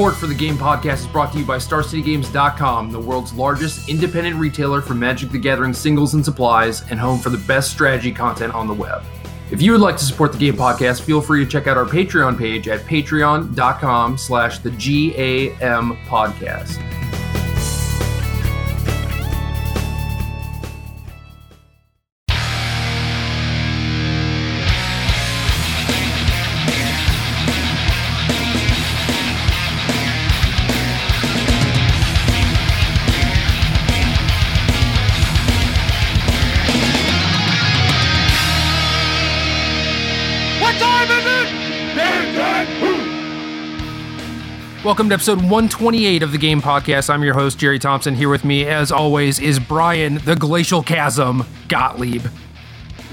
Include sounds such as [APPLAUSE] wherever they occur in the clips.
Support for the Game Podcast is brought to you by StarCityGames.com, the world's largest independent retailer for Magic the Gathering singles and supplies, and home for the best strategy content on the web. If you would like to support the Game Podcast, feel free to check out our Patreon page at patreon.com slash the GAM podcast. Welcome to episode 128 of the Game Podcast. I'm your host, Jerry Thompson. Here with me, as always, is Brian, the Glacial Chasm Gottlieb.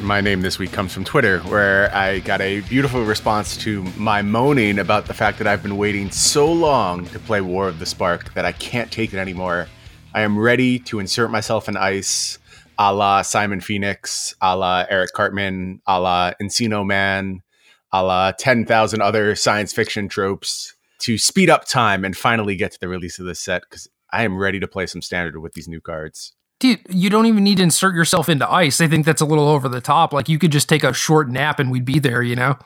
My name this week comes from Twitter, where I got a beautiful response to my moaning about the fact that I've been waiting so long to play War of the Spark that I can't take it anymore. I am ready to insert myself in ice, a la Simon Phoenix, a la Eric Cartman, a la Encino Man, a la 10,000 other science fiction tropes to speed up time and finally get to the release of this set because I am ready to play some standard with these new cards. Dude, you don't even need to insert yourself into ice. I think that's a little over the top. Like you could just take a short nap and we'd be there, you know?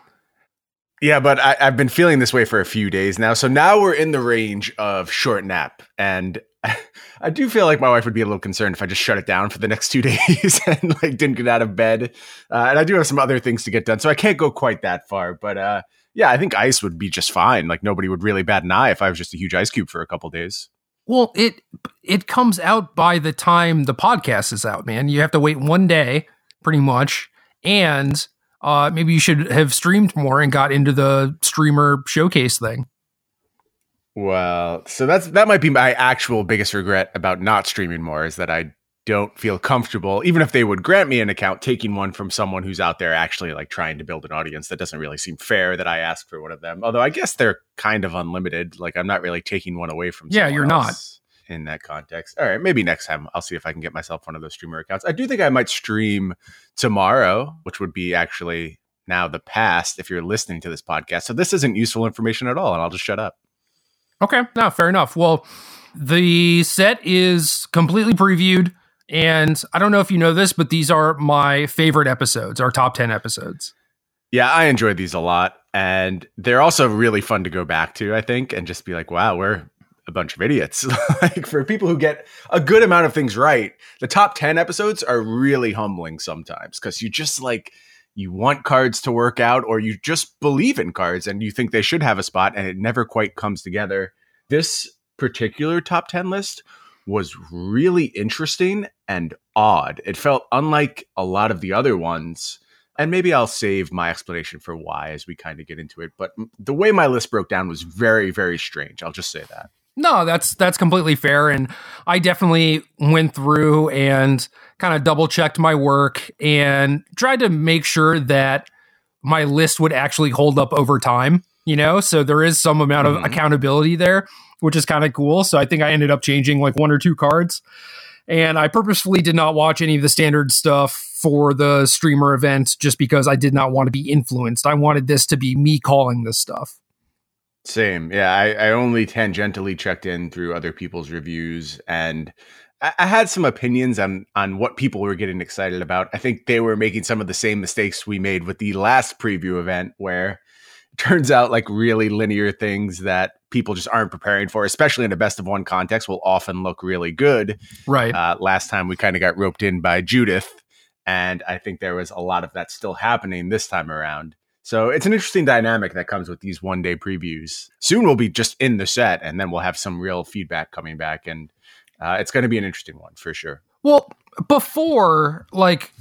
Yeah, but I, have been feeling this way for a few days now. So now we're in the range of short nap. And I, [LAUGHS] I do feel like my wife would be a little concerned if I just shut it down for the next [LAUGHS] two days [LAUGHS] and like didn't get out of bed. Uh, and I do have some other things to get done. So I can't go quite that far. But uh, yeah, I think ice would be just fine. Like nobody would really bat an eye if I was just a huge ice cube for a couple days. Well, it it comes out by the time the podcast is out, man. You have to wait one day, pretty much, and uh, maybe you should have streamed more and got into the streamer showcase thing. Well, so that's that might be my actual biggest regret about not streaming more is that I don't feel comfortable, even if they would grant me an account, taking one from someone who's out there actually like trying to build an audience. That doesn't really seem fair that I ask for one of them. Although I guess they're kind of unlimited. Like I'm not really taking one away from. Yeah, you're not in that context. All right, maybe next time I'll see if I can get myself one of those streamer accounts. I do think I might stream tomorrow, which would be actually now the past if you're listening to this podcast. So this isn't useful information at all, and I'll just shut up. Okay, no, fair enough. Well, the set is completely previewed. And I don't know if you know this, but these are my favorite episodes, our top 10 episodes. Yeah, I enjoy these a lot. And they're also really fun to go back to, I think, and just be like, wow, we're a bunch of idiots. [LAUGHS] like for people who get a good amount of things right, the top 10 episodes are really humbling sometimes because you just like, you want cards to work out or you just believe in cards and you think they should have a spot and it never quite comes together. This particular top 10 list was really interesting and odd. It felt unlike a lot of the other ones. And maybe I'll save my explanation for why as we kind of get into it. But the way my list broke down was very, very strange. I'll just say that. No, that's that's completely fair, and I definitely went through and kind of double checked my work and tried to make sure that my list would actually hold up over time. You know, so there is some amount of mm-hmm. accountability there which is kind of cool. So I think I ended up changing like one or two cards. And I purposefully did not watch any of the standard stuff for the streamer event just because I did not want to be influenced. I wanted this to be me calling this stuff. Same. Yeah. I, I only tangentially checked in through other people's reviews and I, I had some opinions on on what people were getting excited about. I think they were making some of the same mistakes we made with the last preview event where turns out like really linear things that people just aren't preparing for, especially in a best of one context, will often look really good. Right. Uh, last time we kind of got roped in by Judith, and I think there was a lot of that still happening this time around. So it's an interesting dynamic that comes with these one day previews. Soon we'll be just in the set, and then we'll have some real feedback coming back, and uh, it's going to be an interesting one for sure. Well, before like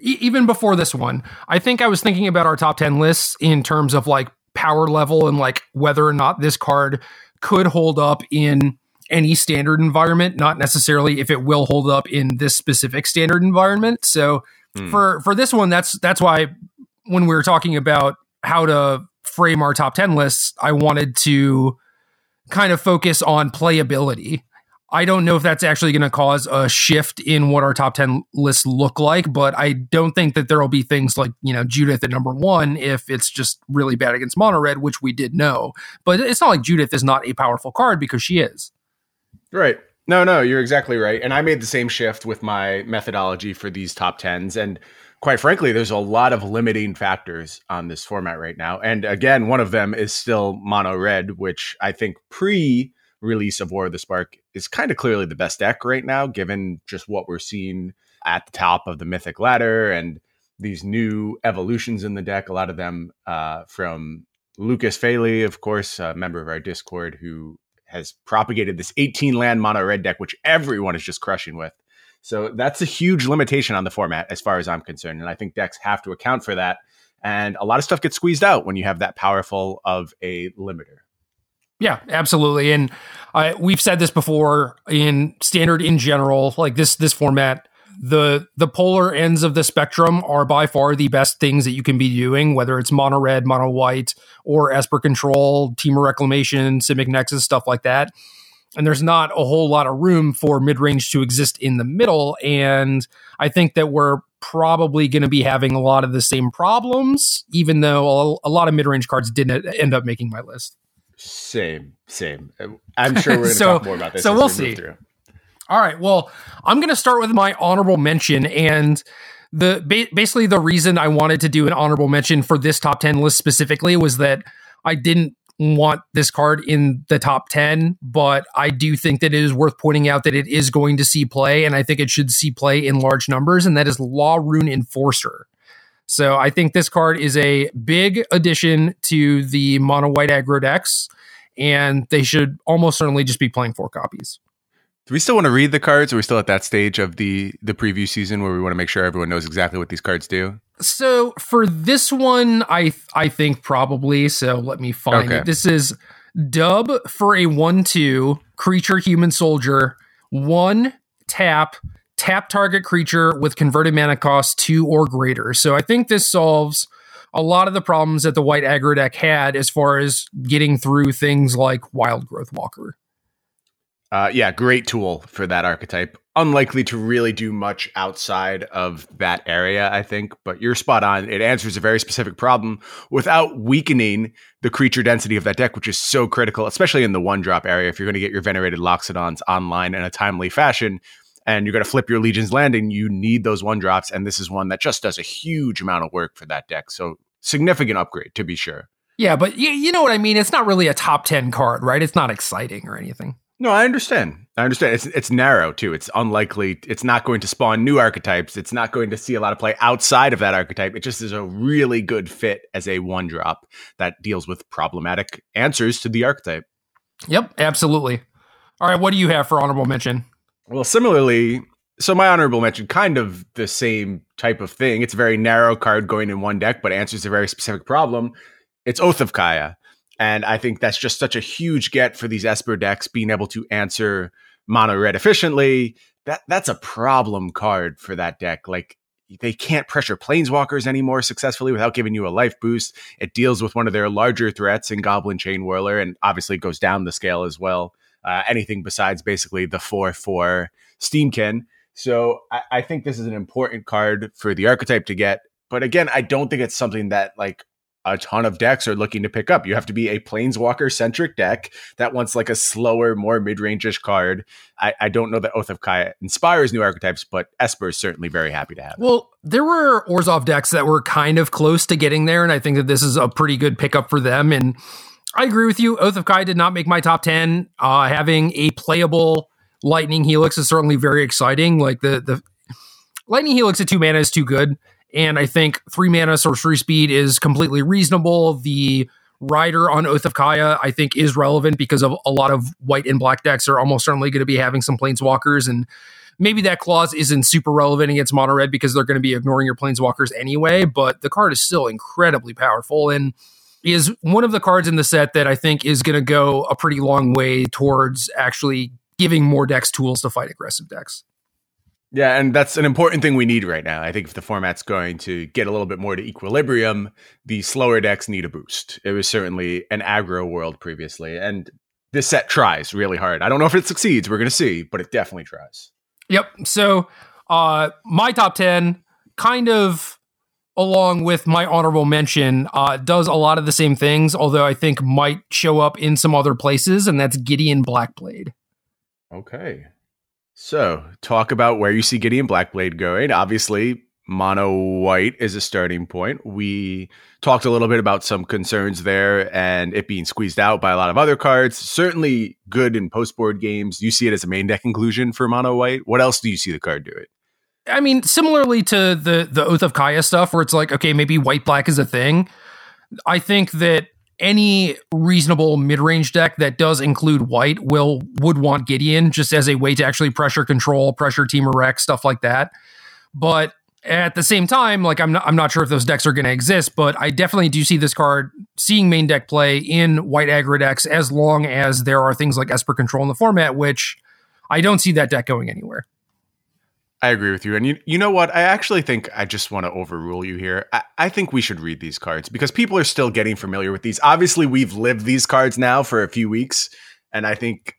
even before this one, I think I was thinking about our top 10 lists in terms of like power level and like whether or not this card could hold up in any standard environment, not necessarily if it will hold up in this specific standard environment. So mm. for for this one, that's that's why when we were talking about how to frame our top 10 lists, I wanted to kind of focus on playability. I don't know if that's actually going to cause a shift in what our top 10 lists look like, but I don't think that there will be things like, you know, Judith at number one if it's just really bad against mono red, which we did know. But it's not like Judith is not a powerful card because she is. Right. No, no, you're exactly right. And I made the same shift with my methodology for these top 10s. And quite frankly, there's a lot of limiting factors on this format right now. And again, one of them is still mono red, which I think pre release of War of the Spark is kind of clearly the best deck right now, given just what we're seeing at the top of the Mythic ladder and these new evolutions in the deck. A lot of them uh, from Lucas Faley, of course, a member of our Discord, who has propagated this 18 land mono red deck, which everyone is just crushing with. So that's a huge limitation on the format, as far as I'm concerned. And I think decks have to account for that. And a lot of stuff gets squeezed out when you have that powerful of a limiter. Yeah, absolutely. And uh, we've said this before in standard in general, like this this format, the the polar ends of the spectrum are by far the best things that you can be doing, whether it's mono red, mono white, or Esper Control, Temur Reclamation, Simic Nexus, stuff like that. And there's not a whole lot of room for mid range to exist in the middle. And I think that we're probably going to be having a lot of the same problems, even though a lot of mid range cards didn't end up making my list. Same, same. I'm sure we're [LAUGHS] going to so, talk more about this. So we'll we see. Through. All right. Well, I'm going to start with my honorable mention, and the basically the reason I wanted to do an honorable mention for this top ten list specifically was that I didn't want this card in the top 10, but I do think that it is worth pointing out that it is going to see play, and I think it should see play in large numbers, and that is Law Rune Enforcer. So I think this card is a big addition to the mono white aggro decks, and they should almost certainly just be playing four copies. Do we still want to read the cards? Or are we still at that stage of the the preview season where we want to make sure everyone knows exactly what these cards do? So for this one, I I think probably. So let me find okay. it. This is dub for a one two creature human soldier one tap tap target creature with converted mana cost two or greater. So I think this solves a lot of the problems that the white aggro deck had as far as getting through things like Wild Growth Walker. Uh, yeah, great tool for that archetype. Unlikely to really do much outside of that area, I think, but you're spot on. It answers a very specific problem without weakening the creature density of that deck, which is so critical, especially in the one drop area. If you're going to get your venerated Loxodons online in a timely fashion, and you're going to flip your Legion's Landing, you need those one drops. And this is one that just does a huge amount of work for that deck. So significant upgrade to be sure. Yeah, but you, you know what I mean? It's not really a top 10 card, right? It's not exciting or anything. No, I understand. I understand. It's it's narrow too. It's unlikely. It's not going to spawn new archetypes. It's not going to see a lot of play outside of that archetype. It just is a really good fit as a one drop that deals with problematic answers to the archetype. Yep, absolutely. All right, what do you have for honorable mention? Well, similarly, so my honorable mention, kind of the same type of thing. It's a very narrow card going in one deck, but answers a very specific problem. It's Oath of Kaya. And I think that's just such a huge get for these Esper decks, being able to answer mono red efficiently. That that's a problem card for that deck. Like they can't pressure planeswalkers anymore successfully without giving you a life boost. It deals with one of their larger threats in Goblin Chainwhirler, and obviously goes down the scale as well uh, anything besides basically the 4 4 Steamkin. So I, I think this is an important card for the archetype to get. But again, I don't think it's something that like a ton of decks are looking to pick up. You have to be a planeswalker centric deck that wants like a slower, more mid range card. I, I, don't know that Oath of Kaya inspires new archetypes, but Esper is certainly very happy to have. Well, there were Orzhov decks that were kind of close to getting there, and I think that this is a pretty good pickup for them. And I agree with you. Oath of Kaya did not make my top 10. Uh, having a playable Lightning Helix is certainly very exciting. Like the, the Lightning Helix at two mana is too good. And I think three mana sorcery speed is completely reasonable. The rider on Oath of Kaya, I think, is relevant because of a lot of white and black decks are almost certainly going to be having some planeswalkers. And maybe that clause isn't super relevant against mono red because they're going to be ignoring your planeswalkers anyway. But the card is still incredibly powerful. And is one of the cards in the set that I think is going to go a pretty long way towards actually giving more decks tools to fight aggressive decks. Yeah, and that's an important thing we need right now. I think if the format's going to get a little bit more to equilibrium, the slower decks need a boost. It was certainly an aggro world previously. And this set tries really hard. I don't know if it succeeds. We're going to see, but it definitely tries. Yep. So, uh, my top 10 kind of along with my honorable mention uh, does a lot of the same things, although I think might show up in some other places, and that's Gideon Blackblade. Okay. So, talk about where you see Gideon Blackblade going. Obviously, mono white is a starting point. We talked a little bit about some concerns there and it being squeezed out by a lot of other cards. Certainly good in post board games. You see it as a main deck inclusion for mono white. What else do you see the card do it? I mean, similarly to the the Oath of Kaya stuff, where it's like, okay, maybe white black is a thing. I think that any reasonable mid-range deck that does include white will would want Gideon just as a way to actually pressure control, pressure Temur wreck, stuff like that. But at the same time, like I'm not I'm not sure if those decks are going to exist, but I definitely do see this card seeing main deck play in white aggro decks as long as there are things like Esper control in the format, which I don't see that deck going anywhere. I agree with you. And you, you know what? I actually think I just want to overrule you here. I, I, think we should read these cards because people are still getting familiar with these. Obviously, we've lived these cards now for a few weeks. And I think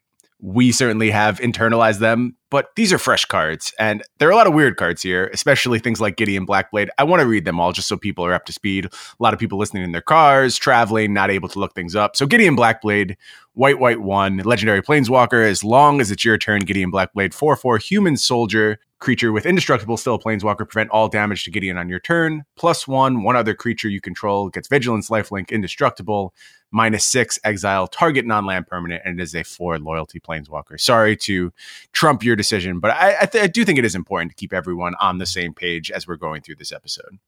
we certainly have internalized them, but these are fresh cards. And there are a lot of weird cards here, especially things like Gideon Blackblade. I want to read them all just so people are up to speed. A lot of people listening in their cars, traveling, not able to look things up. So Gideon Blackblade, white, white one, legendary planeswalker. As long as it's your turn, Gideon Blackblade, 4 4 human soldier creature with indestructible, still a planeswalker, prevent all damage to Gideon on your turn. Plus one, one other creature you control gets vigilance, lifelink, indestructible. Minus six, exile target non-land permanent, and it is a four loyalty planeswalker. Sorry to trump your decision, but I, I, th- I do think it is important to keep everyone on the same page as we're going through this episode.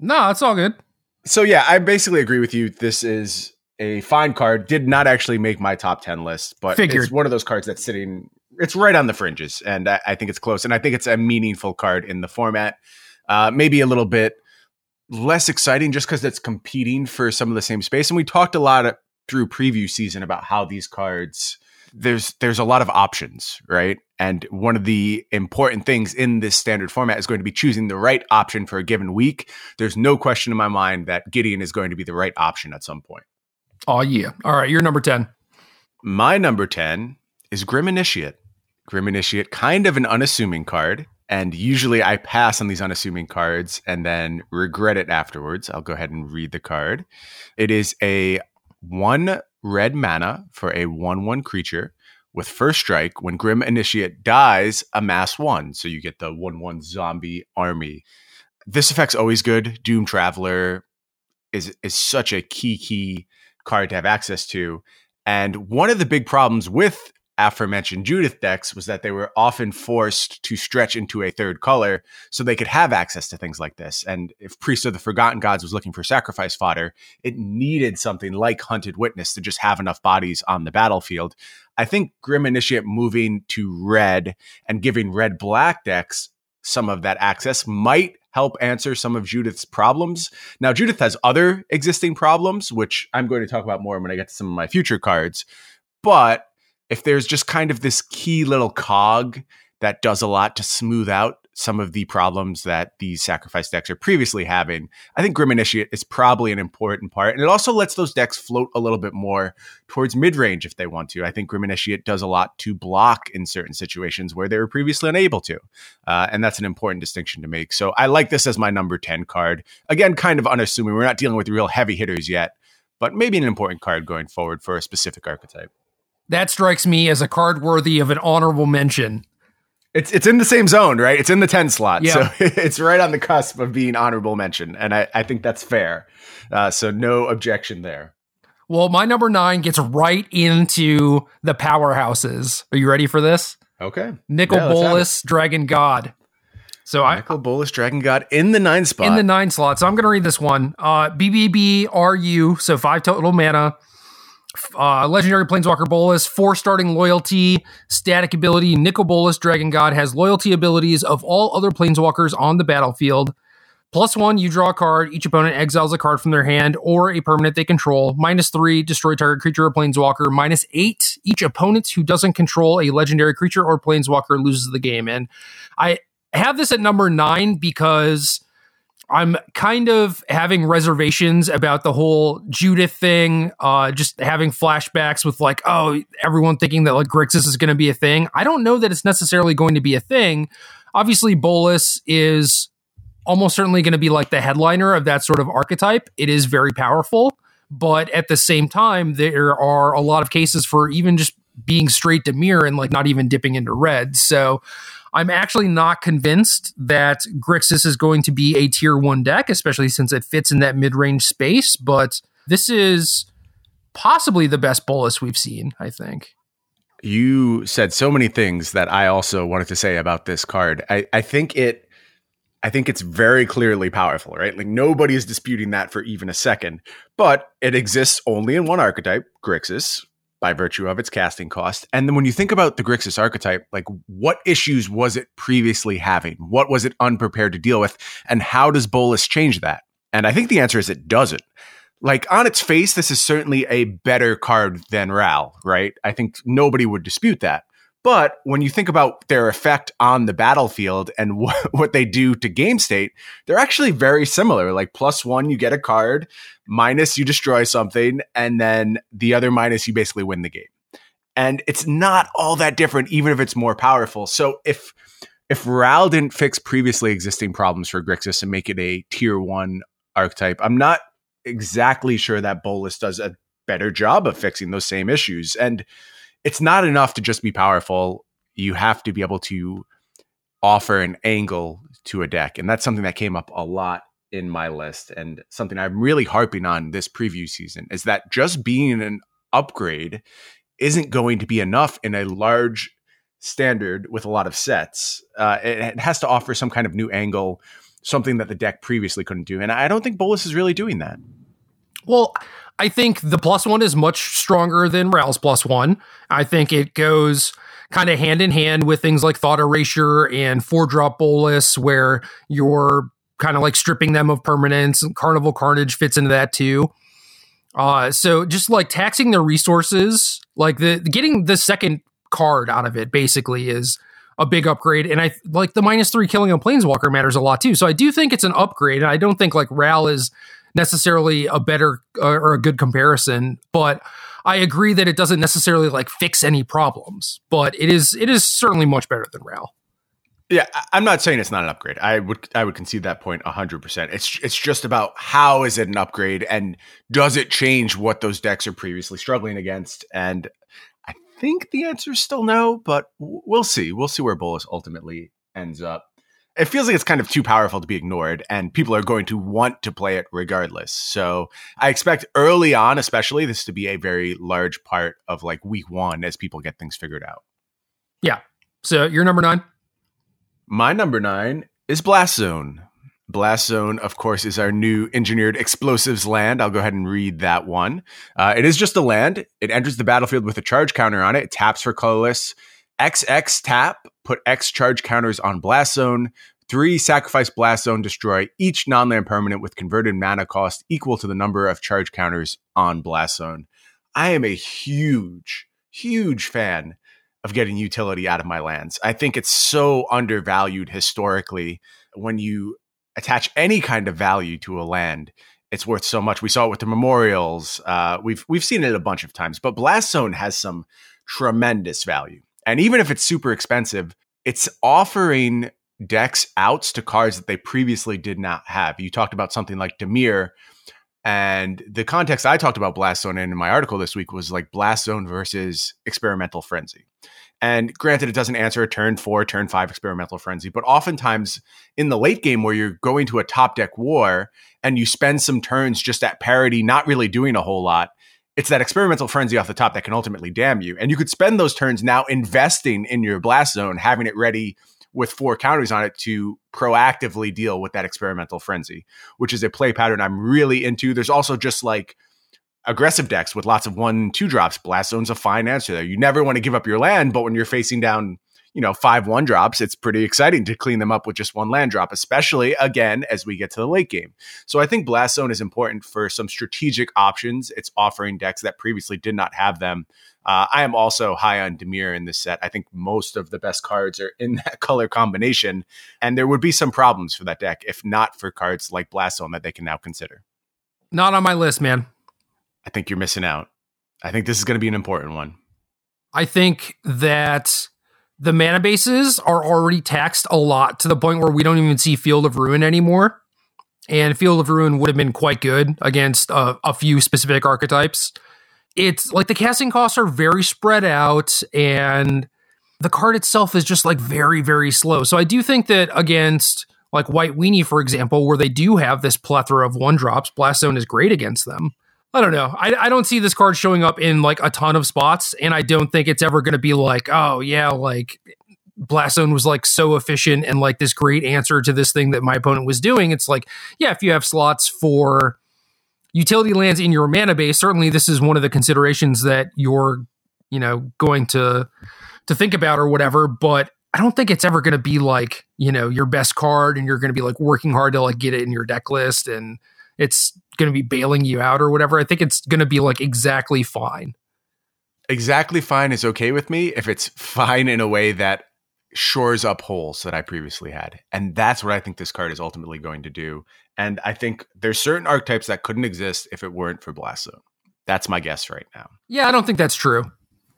No, it's all good. So yeah, I basically agree with you. This is a fine card. Did not actually make my top ten list, but Figured. it's one of those cards that's sitting it's right on the fringes, and I, I, think it's close. And I think it's a meaningful card in the format. Uh, maybe a little bit less exciting just because it's competing for some of the same space. And we talked a lot through preview season about how these cards there's there's a lot of options, right? And one of the important things in this standard format is going to be choosing the right option for a given week. There's no question in my mind that Gideon is going to be the right option at some point. Oh yeah. All right, you're number 10. My number 10 is Grim Initiate. Grim Initiate, kind of an unassuming card. And usually I pass on these unassuming cards and then regret it afterwards. I'll go ahead and read the card. It is a one red mana for a 1 1 creature with first strike. When Grim Initiate dies, amass one. So you get the 1 1 zombie army. This effect's always good. Doom Traveler is, is such a key, key card to have access to. And one of the big problems with aforementioned Judith decks was that they were often forced to stretch into a third color so they could have access to things like this. And if Priest of the Forgotten Gods was looking for sacrifice fodder, it needed something like Hunted Witness to just have enough bodies on the battlefield. I think Grim Initiate moving to red and giving red black decks some of that access might help answer some of Judith's problems. Now, Judith has other existing problems, which I'm going to talk about more when I get to some of my future cards. But if there's just kind of this key little cog that does a lot to smooth out some of the problems that these sacrifice decks are previously having. I think Grim Initiate is probably an important part. And it also lets those decks float a little bit more towards mid range if they want to. I think Grim Initiate does a lot to block in certain situations where they were previously unable to. Uh, and that's an important distinction to make. So I like this as my number 10 card. Again, kind of unassuming. We're not dealing with real heavy hitters yet, but maybe an important card going forward for a specific archetype. That strikes me as a card worthy of an honorable mention. It's it's in the same zone, right? It's in the 10 slot. Yeah. So [LAUGHS] it's right on the cusp of being honorable mention. And I, I think that's fair. Uh, so no objection there. Well, my number nine gets right into the powerhouses. Are you ready for this? Okay. Nicol yeah, Bolas, Dragon God. So Nicol I, Bolas, Dragon God in the nine spot. In the nine slot. So I'm going to read this one. Uh, BBBRU, so five total mana. Uh, legendary Planeswalker Bolas, four starting loyalty, static ability. Nicol Bolas, Dragon God, has loyalty abilities of all other Planeswalkers on the battlefield. Plus one, you draw a card. Each opponent exiles a card from their hand or a permanent they control. Minus three, destroy target creature or planeswalker. Minus eight, each opponent who doesn't control a legendary creature or planeswalker loses the game. And I have this at number nine because I'm kind of having reservations about the whole Judith thing, uh, just having flashbacks with like, oh, everyone thinking that like Grixis is going to be a thing. I don't know that it's necessarily going to be a thing. Obviously, Bolas is almost certainly going to be like the headliner of that sort of archetype. It is very powerful, but at the same time, there are a lot of cases for even just being straight Dimir and like not even dipping into red. So I'm actually not convinced that Grixis is going to be a tier one deck, especially since it fits in that mid range space. But this is possibly the best Bolas we've seen, I think. You said so many things that I also wanted to say about this card. I, I think it I think it's very clearly powerful, right? Like nobody is disputing that for even a second. But it exists only in one archetype, Grixis, by virtue of its casting cost. And then when you think about the Grixis archetype, like what issues was it previously having? What was it unprepared to deal with? And how does Bolas change that? And I think the answer is it doesn't. Like on its face, this is certainly a better card than Ral, right? I think nobody would dispute that. But when you think about their effect on the battlefield and [LAUGHS] wh- what they do to game state, they're actually very similar. Like plus one, you get a card, minus you destroy something, and then the other minus you basically win the game. And it's not all that different, even if it's more powerful. So if if Ral didn't fix previously existing problems for Grixis and make it a tier one archetype, I'm not exactly sure that Bolas does a better job of fixing those same issues. And it's not enough to just be powerful. You have to be able to offer an angle to a deck. And that's something that came up a lot in my list and something I'm really harping on this preview season is that just being an upgrade isn't going to be enough in a large standard with a lot of sets. Uh, it, it, has to offer some kind of new angle, something that the deck previously couldn't do. And I don't think Bolas is really doing that. Well, I think the plus one is much stronger than Ral's plus one. I think it goes kind of hand in hand with things like Thought Erasure and Four Drop Bolas, where you're kind of like stripping them of permanents. Carnival Carnage fits into that too. Uh, so just like taxing their resources, like the getting the second card out of it basically is a big upgrade. And I like the minus three killing a planeswalker matters a lot too. So I do think it's an upgrade. And I don't think like Ral is necessarily a better uh, or a good comparison, but I agree that it doesn't necessarily like fix any problems, but it is it is certainly much better than Ral. Yeah, I'm not saying it's not an upgrade. I would I would concede that point 100%. It's it's just about how is it an upgrade and does it change what those decks are previously struggling against and I think the answer is still no, but we'll see. We'll see where Bolas ultimately ends up it feels like it's kind of too powerful to be ignored and people are going to want to play it regardless. So I expect early on, especially this to be a very large part of like week one as people get things figured out. Yeah. So your number nine? My number nine is Blast Zone. Blast Zone, of course, is our new engineered explosives land. I'll go ahead and read that one. Uh, it is just a land. It enters the battlefield with a charge counter on it. it taps for colorless. XX tap, put X charge counters on Blast Zone. Three, sacrifice Blast Zone, destroy each non land permanent with converted mana cost equal to the number of charge counters on Blast Zone. I am a huge, huge fan of getting utility out of my lands. I think it's so undervalued historically. When you attach any kind of value to a land, it's worth so much. We saw it with the memorials. Uh, we've we've seen it a bunch of times, but Blast Zone has some tremendous value. And even if it's super expensive, it's offering decks outs to cards that they previously did not have. You talked about something like Dimir. and the context I talked about Blast Zone in, in my article this week was like Blast Zone versus Experimental Frenzy. And granted, it doesn't answer a turn four, turn five experimental frenzy, but oftentimes in the late game where you're going to a top deck war and you spend some turns just at parity, not really doing a whole lot, it's that experimental frenzy off the top that can ultimately damn you. And you could spend those turns now investing in your blast zone, having it ready with four counters on it to proactively deal with that experimental frenzy, which is a play pattern I'm really into. There's also just like aggressive decks with lots of one, two drops. Blast Zone's a fine answer there. You never want to give up your land, but when you're facing down, you know, five one drops, it's pretty exciting to clean them up with just one land drop, especially again as we get to the late game. So I think Blast Zone is important for some strategic options. It's offering decks that previously did not have them. Uh, I am also high on Dimir in this set. I think most of the best cards are in [LAUGHS] that color combination, and there would be some problems for that deck if not for cards like Blast Zone that they can now consider. Not on my list, man. I think you're missing out. I think this is going to be an important one. I think that the mana bases are already taxed a lot to the point where we don't even see Field of Ruin anymore. And Field of Ruin would have been quite good against uh, a few specific archetypes. It's like the casting costs are very spread out, and the card itself is just like very, very slow. So I do think that against like White Weenie, for example, where they do have this plethora of one drops, Blast Zone is great against them. I don't know. I, I don't see this card showing up in like a ton of spots, and I don't think it's ever going to be like, oh yeah, like Blast Zone was like so efficient and like this great answer to this thing that my opponent was doing. It's like, yeah, if you have slots for utility lands in your mana base, certainly this is one of the considerations that you're, you know, going to to think about or whatever. But I don't think it's ever going to be like, you know, your best card, and you're going to be like working hard to like get it in your deck list and it's going to be bailing you out or whatever. I think it's going to be like exactly fine. Exactly fine is okay with me if it's fine in a way that shores up holes that I previously had. And that's what I think this card is ultimately going to do. And I think there's certain archetypes that couldn't exist if it weren't for Blast Zone. That's my guess right now. Yeah, I don't think that's true.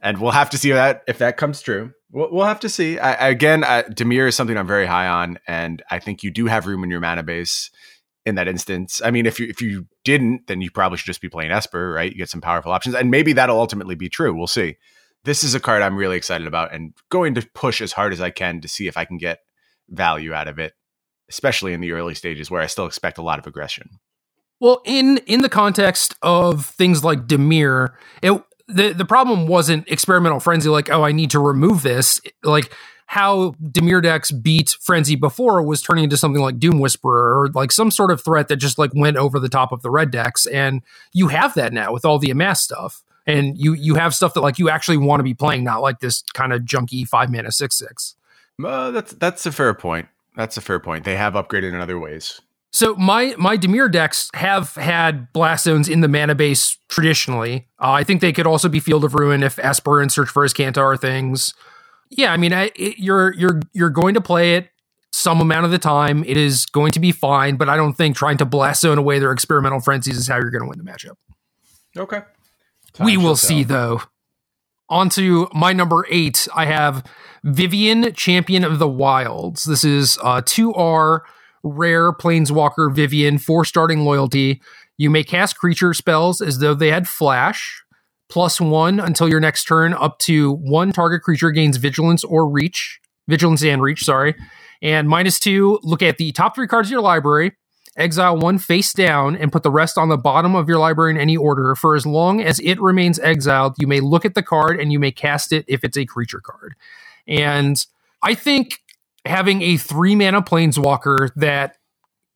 And we'll have to see that if that comes true. We'll, we'll have to see. I, again, I, Dimir is something I'm very high on, and I think you do have room in your mana base in that instance. I mean, if you if you didn't, then you probably should just be playing Esper, right? You get some powerful options, and maybe that'll ultimately be true. We'll see. This is a card I'm really excited about, and going to push as hard as I can to see if I can get value out of it, especially in the early stages where I still expect a lot of aggression. Well, in in the context of things like Dimir, it the the problem wasn't experimental frenzy like oh I need to remove this like how Dimir decks beat Frenzy before was turning into something like Doom Whisperer or like some sort of threat that just like went over the top of the red decks. And you have that now with all the amass stuff. And you you have stuff that like you actually want to be playing, not like this kind of junky five mana six six. Uh, that's that's a fair point. That's a fair point. They have upgraded in other ways. So my my Dimir decks have had blast zones in the mana base traditionally. Uh, I think they could also be Field of Ruin if Esper and Search for Azcanta things yeah, I mean, I, it, you're you're you're going to play it some amount of the time. It is going to be fine, but I don't think trying to blast zone away their experimental frenzies is how you're going to win the matchup. Okay. Time we will see, though. On to my number eight. I have Vivien, Champion of the Wilds. This is uh, 2R rare Planeswalker Vivien, for starting loyalty. You may cast creature spells as though they had flash plus one until your next turn, up to one target creature gains vigilance or reach, vigilance and reach, sorry. And minus two, look at the top three cards of your library, exile one face down, and put the rest on the bottom of your library in any order. For as long as it remains exiled, you may look at the card and you may cast it if it's a creature card. And I think having a three mana planeswalker that,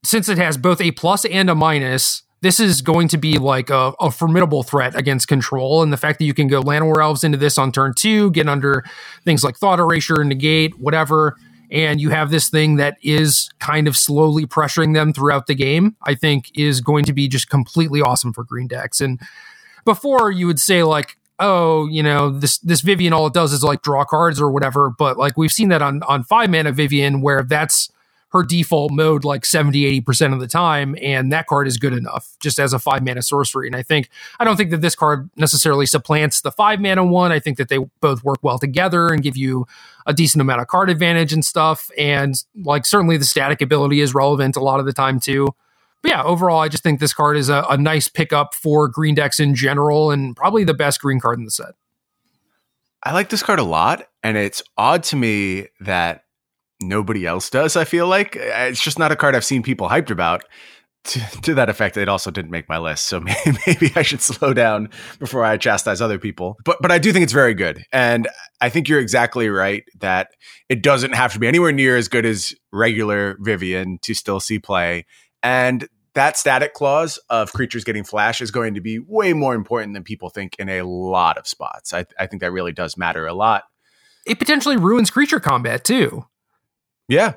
since it has both a plus and a minus, this is going to be like a, a, formidable threat against control. And the fact that you can go Llanowar Elves into this on turn two, get under things like Thought Erasure, Negate, whatever, and you have this thing that is kind of slowly pressuring them throughout the game, I think is going to be just completely awesome for green decks. And before you would say like, oh, you know, this this Vivien, all it does is like draw cards or whatever. But like we've seen that on on five mana Vivien where that's her default mode like 70 80% of the time and that card is good enough just as a 5 mana sorcery. And I think I don't think that this card necessarily supplants the 5 mana one. I think that they both work well together and give you a decent amount of card advantage and stuff. And like certainly the static ability is relevant a lot of the time too. But yeah overall I just think this card is a, a nice pickup for green decks in general and probably the best green card in the set. I like this card a lot and it's odd to me that nobody else does. I feel like uh, it's just not a card I've seen people hyped about. To, to that effect, it also didn't make my list, so [LAUGHS] maybe I should slow down before I chastise other people. But but I do think it's very good, and I think you're exactly right that it doesn't have to be anywhere near as good as regular Vivien to still see play, and that static clause of creatures getting flash is going to be way more important than people think in a lot of spots. I, I think that really does matter a lot. it potentially ruins creature combat too. Yeah.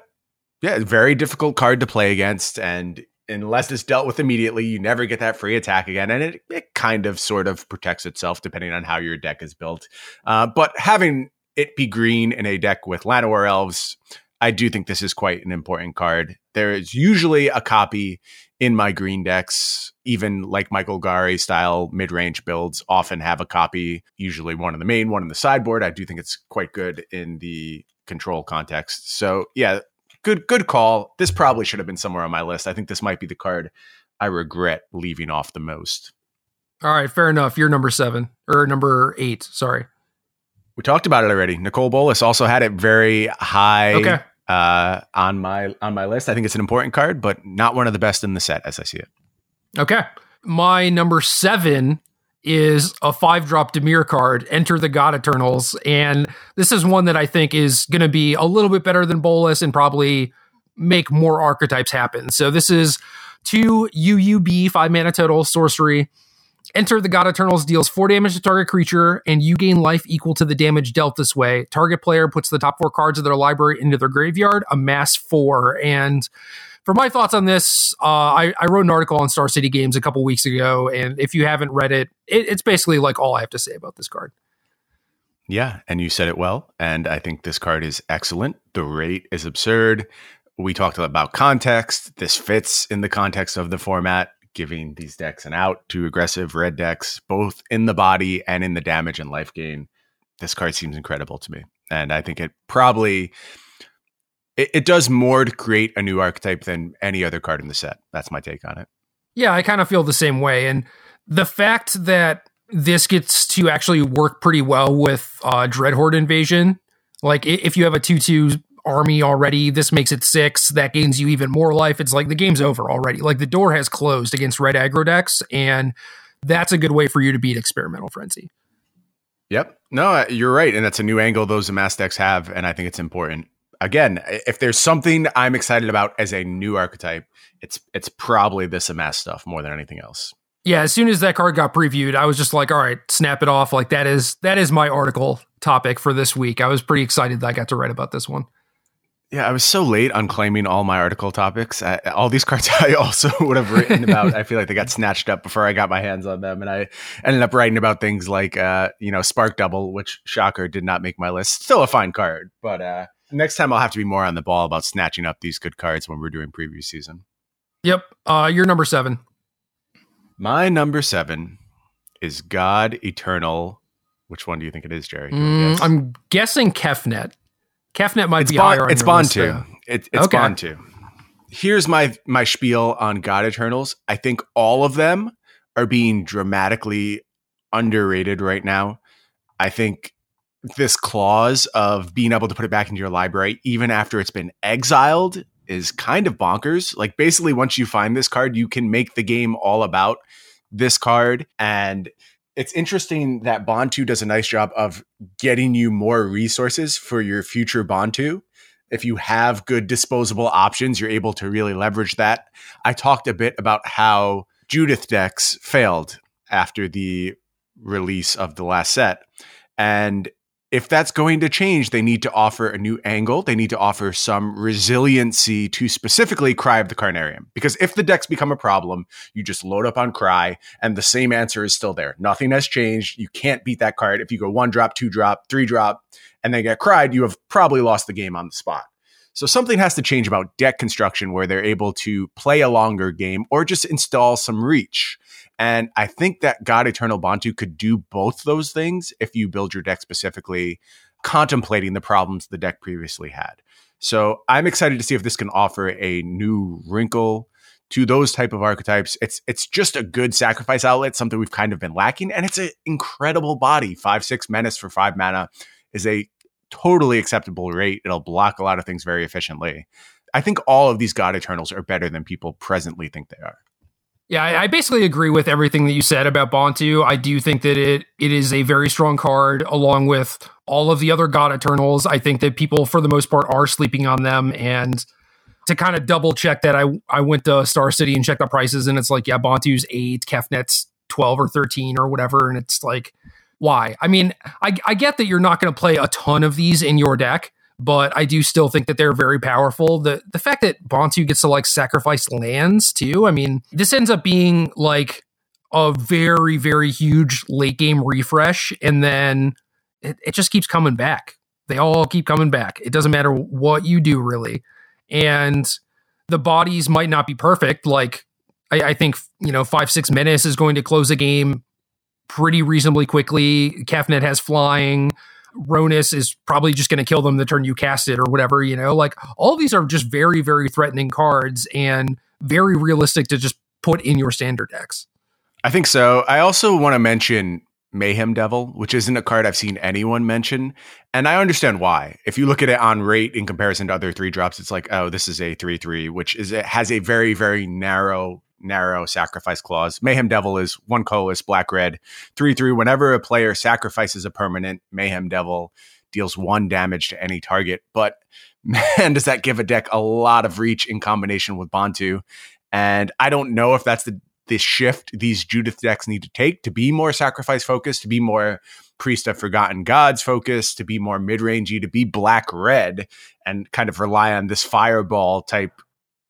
Yeah, very difficult card to play against and unless it's dealt with immediately, you never get that free attack again. And it, it kind of sort of protects itself depending on how your deck is built. Uh, but having it be green in a deck with Llanowar Elves, I do think this is quite an important card. There is usually a copy in my green decks, even like Michael Golgari style mid range builds often have a copy, usually one in the main, one in the sideboard. I do think it's quite good in the control context. So, yeah, good good call. This probably should have been somewhere on my list. I think this might be the card I regret leaving off the most. All right, fair enough. You're number seven or number eight. Sorry. We talked about it already. Nicol Bolas also had it very high okay. uh, on my on my list. I think it's an important card, but not one of the best in the set as I see it. Okay. My number seven is a five drop Dimir card, Enter the God Eternals. And this is one that I think is going to be a little bit better than Bolas and probably make more archetypes happen. So this is two UUB, five mana total sorcery. Enter the God Eternals deals four damage to target creature, and you gain life equal to the damage dealt this way. Target player puts the top four cards of their library into their graveyard, amass four. And for my thoughts on this, uh, I, I, wrote an article on Star City Games a couple weeks ago, and if you haven't read it, it, it's basically like all I have to say about this card. Yeah, and you said it well, and I think this card is excellent. The rate is absurd. We talked about context. This fits in the context of the format, giving these decks an out to aggressive red decks, both in the body and in the damage and life gain. This card seems incredible to me, and I think it probably it, it does more to create a new archetype than any other card in the set. That's my take on it. Yeah, I kind of feel the same way. And the fact that this gets to actually work pretty well with uh, Dreadhorde Invasion, like if you have a 2 2 army already, this makes it six. That gains you even more life. It's like the game's over already. Like the door has closed against red aggro decks, and that's a good way for you to beat Experimental Frenzy. Yep. No, you're right. And that's a new angle those amass decks have. And I think it's important again, if there's something I'm excited about as a new archetype, it's it's probably this amass stuff more than anything else. Yeah, as soon as that card got previewed, I was just like, all right, snap it off. Like that is that is my article topic for this week. I was pretty excited that I got to write about this one. Yeah, I was so late on claiming all my article topics. I, all these [LAUGHS] cards I also would have written about. I feel like they got snatched up before I got my hands on them, and I ended up writing about things like, uh, you know, Spark Double, which shocker did not make my list. Still a fine card, but uh, next time I'll have to be more on the ball about snatching up these good cards when we're doing preview season. Yep. Uh, you're number seven. My number seven is God Eternal. Which one do you think it is, Jerry? Mm, I'm guessing Kefnet. Kefnet might it's be bond, higher. It's Bontu. It, it's okay. Bontu. Here's my my spiel on God Eternals. I think all of them are being dramatically underrated right now. I think this clause of being able to put it back into your library even after it's been exiled is kind of bonkers. Like basically once you find this card, you can make the game all about this card and it's interesting that Bontu does a nice job of getting you more resources for your future Bontu. If you have good disposable options, you're able to really leverage that. I talked a bit about how Judith decks failed after the release of the last set. And if that's going to change, they need to offer a new angle. They need to offer some resiliency to specifically Cry of the Carnarium. Because if the decks become a problem, you just load up on Cry and the same answer is still there. Nothing has changed. You can't beat that card. If you go one drop, two drop, three drop, and then get cried, you have probably lost the game on the spot. So something has to change about deck construction where they're able to play a longer game or just install some reach. And I think that God Eternal Bontu could do both those things if you build your deck specifically, contemplating the problems the deck previously had. So I'm excited to see if this can offer a new wrinkle to those type of archetypes. It's it's just a good sacrifice outlet, something we've kind of been lacking, and it's an incredible body. Five six menace for five mana is a totally acceptable rate. It'll block a lot of things very efficiently. I think all of these God Eternals are better than people presently think they are. Yeah, I, I basically agree with everything that you said about Bontu. I do think that it it is a very strong card, along with all of the other God Eternals. I think that people, for the most part, are sleeping on them. And to kind of double check that, I I went to Star City and checked the prices, and it's like, yeah, Bontu's eight, Kefnet's twelve or thirteen or whatever, and it's like why. I mean, I, I get that you're not going to play a ton of these in your deck, but I do still think that they're very powerful. The the fact that Bontu gets to like sacrifice lands too. I mean, this ends up being like a very very huge late game refresh, and then it, it just keeps coming back. They all keep coming back. It doesn't matter what you do really, and the bodies might not be perfect. Like I, I think you know five six menace is going to close a game pretty reasonably quickly. Kefnet has flying. Rhonas is probably just going to kill them the turn you cast it or whatever, you know? Like all these are just very, very threatening cards and very realistic to just put in your standard decks. I think so. I also want to mention Mayhem Devil, which isn't a card I've seen anyone mention. And I understand why. If you look at it on rate in comparison to other three drops, it's like, oh, this is a 3 3, which is it has a very, very narrow narrow sacrifice clause. Mayhem Devil is one colorless, black red, three three. Whenever a player sacrifices a permanent, Mayhem Devil deals one damage to any target. But [LAUGHS] man, does that give a deck a lot of reach in combination with Bontu. And I don't know if that's the this shift these Judith decks need to take to be more sacrifice focused, to be more Priest of Forgotten Gods focused, to be more mid rangey, to be black red, and kind of rely on this fireball type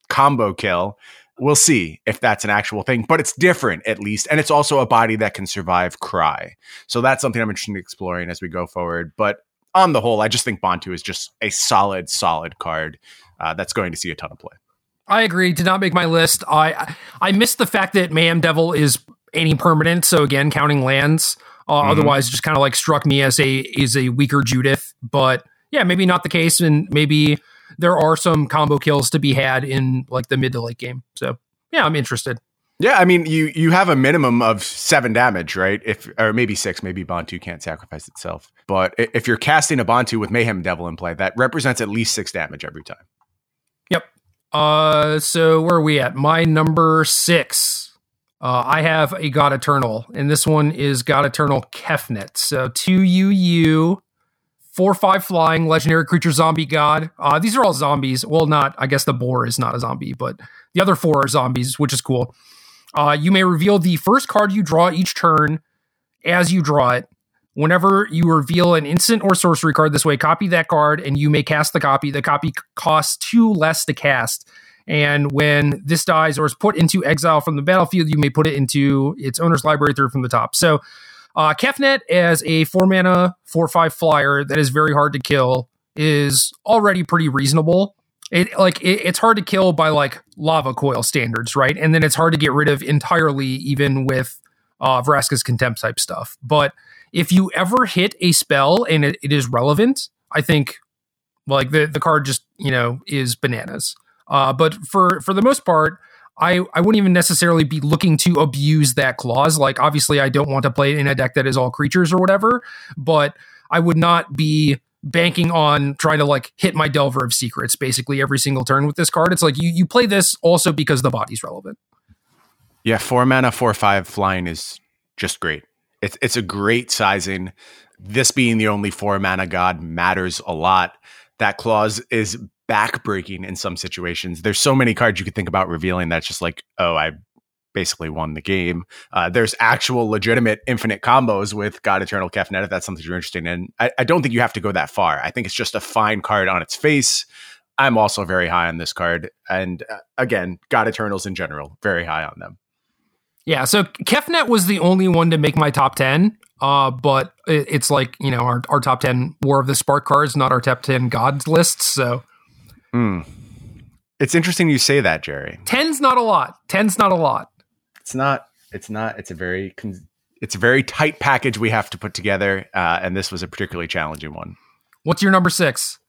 combo kill we'll see if that's an actual thing, but it's different at least. And it's also a body that can survive cry. So that's something I'm interested in exploring as we go forward. But on the whole, I just think Bontu is just a solid, solid card uh, that's going to see a ton of play. I agree. Did not make my list. I I missed the fact that Mayhem Devil is any permanent. So again, counting lands. Uh, mm-hmm. Otherwise, just kind of like struck me as a is a weaker Judith. But yeah, maybe not the case, and maybe there are some combo kills to be had in like the mid to late game. So yeah, I'm interested. Yeah, I mean, you you have a minimum of seven damage, right? If or maybe six, maybe Bontu can't sacrifice itself. But if you're casting a Bontu with Mayhem Devil in play, that represents at least six damage every time. Yep. Uh, so where are we at? My number six. Uh, I have a God Eternal, and this one is God Eternal Kefnet. So two UU four five flying legendary creature zombie god. Uh, these are all zombies. Well, not I guess the boar is not a zombie, but the other four are zombies, which is cool. Uh, you may reveal the first card you draw each turn as you draw it. Whenever you reveal an instant or sorcery card this way, copy that card and you may cast the copy. The copy costs two less to cast. And when this dies or is put into exile from the battlefield, you may put it into its owner's library through from the top. So uh, Kefnet as a four mana, four five flyer that is very hard to kill is already pretty reasonable. It like it, it's hard to kill by like lava coil standards, right? And then it's hard to get rid of entirely, even with uh, Vraska's contempt type stuff. But if you ever hit a spell and it, it is relevant, I think like the the card just you know is bananas. Uh, but for for the most part, I, I wouldn't even necessarily be looking to abuse that clause. Like, obviously, I don't want to play in a deck that is all creatures or whatever, but I would not be banking on trying to like hit my Delver of Secrets basically every single turn with this card. It's like you, you play this also because the body's relevant. Yeah, four mana, four five flying is just great. It's it's a great sizing. This being the only four mana god matters a lot. That clause is backbreaking in some situations. There's so many cards you could think about revealing that's just like, oh, I basically won the game. Uh, there's actual legitimate infinite combos with God Eternal Kefnet if that's something you're interested in. I, I, don't think you have to go that far. I think it's just a fine card on its face. I'm also very high on this card. And uh, again, God Eternals in general, very high on them. Yeah, so Kefnet was the only one to make my top 10. Uh, but it, it's like, you know, our, our top 10 War of the Spark cards, not our top 10 gods lists. So Mm. It's interesting you say that, Jerry. Ten's not a lot. Ten's not a lot. It's not. It's not. It's a very. Con- It's a very tight package we have to put together, uh, and this was a particularly challenging one. What's your number six?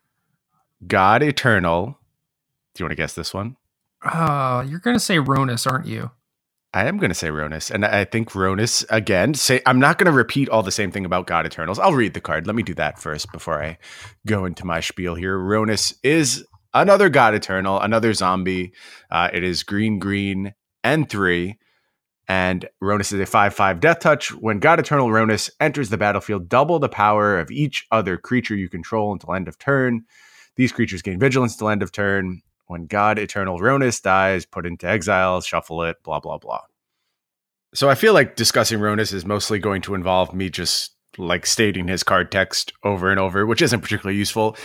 God Eternal. Do you want to guess this one? Uh, you're going to say Rhonas, aren't you? I am going to say Rhonas, and I think Rhonas again. Say I'm not going to repeat all the same thing about God Eternals. I'll read the card. Let me do that first before I go into my spiel here. Rhonas is another God Eternal, another zombie. Uh, it is green, green, and three. And Rhonas is a 5 5 death touch. When God Eternal Rhonas enters the battlefield, double the power of each other creature you control until end of turn. These creatures gain vigilance till end of turn. When God Eternal Rhonas dies, put into exile, shuffle it, blah, blah, blah. So I feel like discussing Rhonas is mostly going to involve me just like stating his card text over and over, which isn't particularly useful.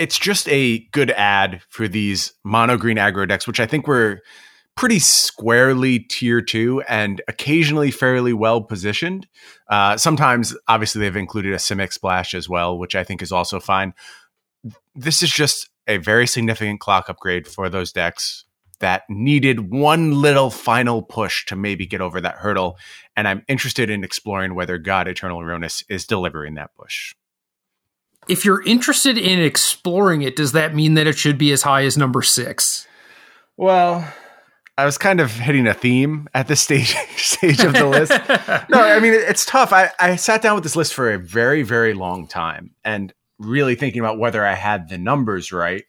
It's just a good ad for these mono green aggro decks, which I think were pretty squarely tier two and occasionally fairly well positioned. Uh, sometimes, obviously, they've included a Simic splash as well, which I think is also fine. This is just a very significant clock upgrade for those decks that needed one little final push to maybe get over that hurdle. And I'm interested in exploring whether God Eternal Rhonas is delivering that push. If you're interested in exploring it, does that mean that it should be as high as number six? Well, I was kind of hitting a theme at this stage [LAUGHS] stage of the list. no, I mean it's tough. I, I sat down with this list for a very, very long time and really thinking about whether I had the numbers right.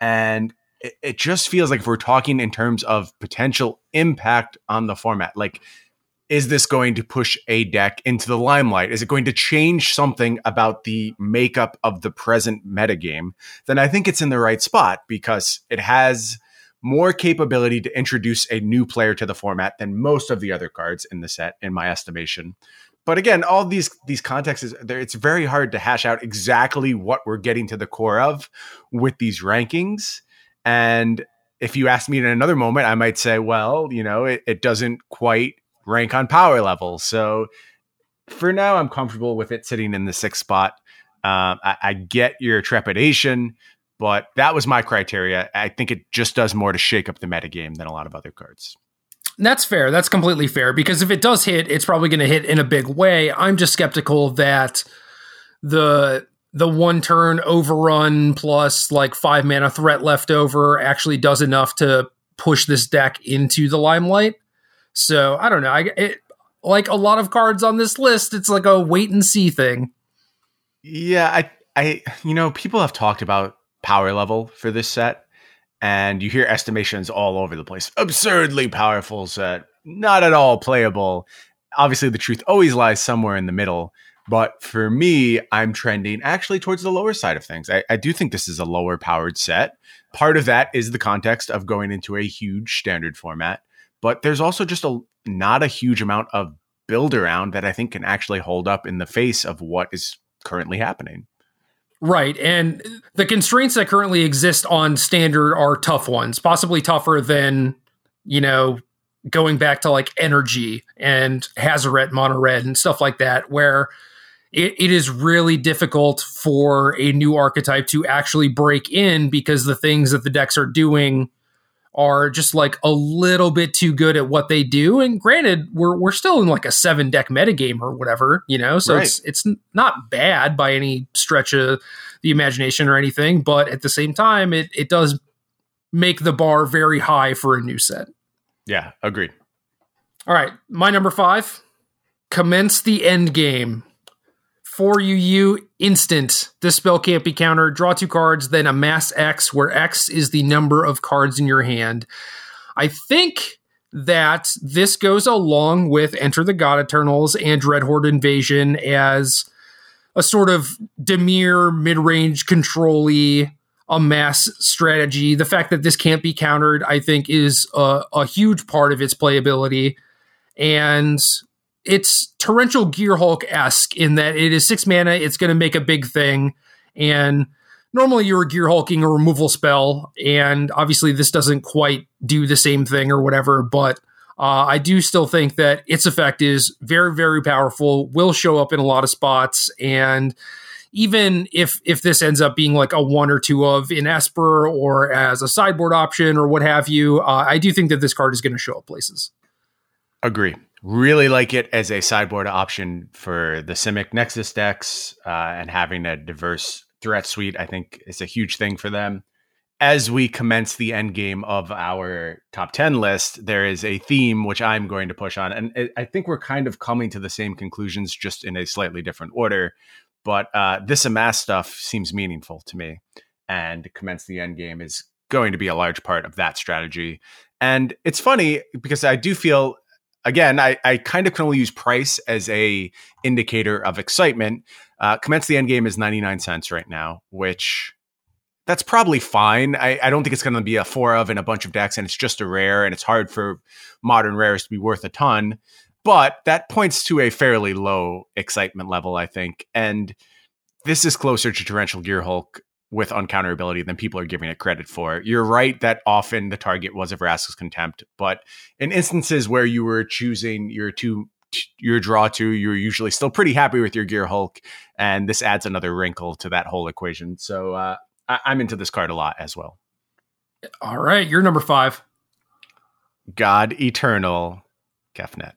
And it, it just feels like if we're talking in terms of potential impact on the format, like is this going to push a deck into the limelight? Is it going to change something about the makeup of the present metagame? Then I think it's in the right spot because it has more capability to introduce a new player to the format than most of the other cards in the set, in my estimation. But again, all these these contexts, it's very hard to hash out exactly what we're getting to the core of with these rankings. And if you ask me in another moment, I might say, well, you know, it, it doesn't quite rank on power level. So for now, I'm comfortable with it sitting in the sixth spot. Uh, I, I, get your trepidation, but that was my criteria. I think it just does more to shake up the metagame than a lot of other cards. That's fair. That's completely fair because if it does hit, it's probably going to hit in a big way. I'm just skeptical that the the one turn overrun plus like five mana threat left over actually does enough to push this deck into the limelight. So I don't know. I it, like a lot of cards on this list. It's like a wait and see thing. Yeah, I I you know people have talked about power level for this set, and you hear estimations all over the place. Absurdly powerful set, not at all playable. Obviously, the truth always lies somewhere in the middle. But for me, I'm trending actually towards the lower side of things. I, I, do think this is a lower powered set. Part of that is the context of going into a huge standard format, but there's also just a not a huge amount of build around that I think can actually hold up in the face of what is currently happening. Right. And the constraints that currently exist on standard are tough ones, possibly tougher than, you know, going back to like energy and Hazoret mono red and stuff like that, where it, it is really difficult for a new archetype to actually break in because the things that the decks are doing are just like a little bit too good at what they do. And granted, we're we're still in like a seven deck metagame or whatever, you know, so right. it's it's not bad by any stretch of the imagination or anything, but at the same time, it it does make the bar very high for a new set. Yeah, agreed. All right, my number five. Commence the end game for you, you instant. This spell can't be countered. Draw two cards, then amass X, where X is the number of cards in your hand. I think that this goes along with Enter the God Eternals and Dreadhorde Invasion as a sort of Dimir mid-range control amass strategy. The fact that this can't be countered, I think, is a, a huge part of its playability. And it's torrential Gearhulk esque in that it is six mana. It's going to make a big thing, and normally you're Gearhulking a removal spell, and obviously this doesn't quite do the same thing or whatever. But uh, I do still think that its effect is very, very powerful. Will show up in a lot of spots, and even if if this ends up being like a one or two of in Esper or as a sideboard option or what have you, uh, I do think that this card is going to show up places. Agree. Really like it as a sideboard option for the Simic Nexus decks uh, and having a diverse threat suite. I think is a huge thing for them. As we commence the end game of our top 10 list, there is a theme which I'm going to push on. And I think we're kind of coming to the same conclusions, just in a slightly different order. But uh, this amass stuff seems meaningful to me. And commence the end game is going to be a large part of that strategy. And it's funny because I do feel again, I, I kind of can only use price as a indicator of excitement. Uh, commence the end game is 99 cents right now, which that's probably fine. I, I don't think it's going to be a four of in a bunch of decks, and it's just a rare, and it's hard for modern rares to be worth a ton. but that points to a fairly low excitement level, I think. And this is closer to Torrential Gearhulk with uncounterability than people are giving it credit for. You're right that often the target was a Vraska's Contempt, but in instances where you were choosing your two your draw two, you're usually still pretty happy with your Gearhulk, and this adds another wrinkle to that whole equation. So uh, I- I'm into this card a lot as well. All right, you're number five. God Eternal Kefnet.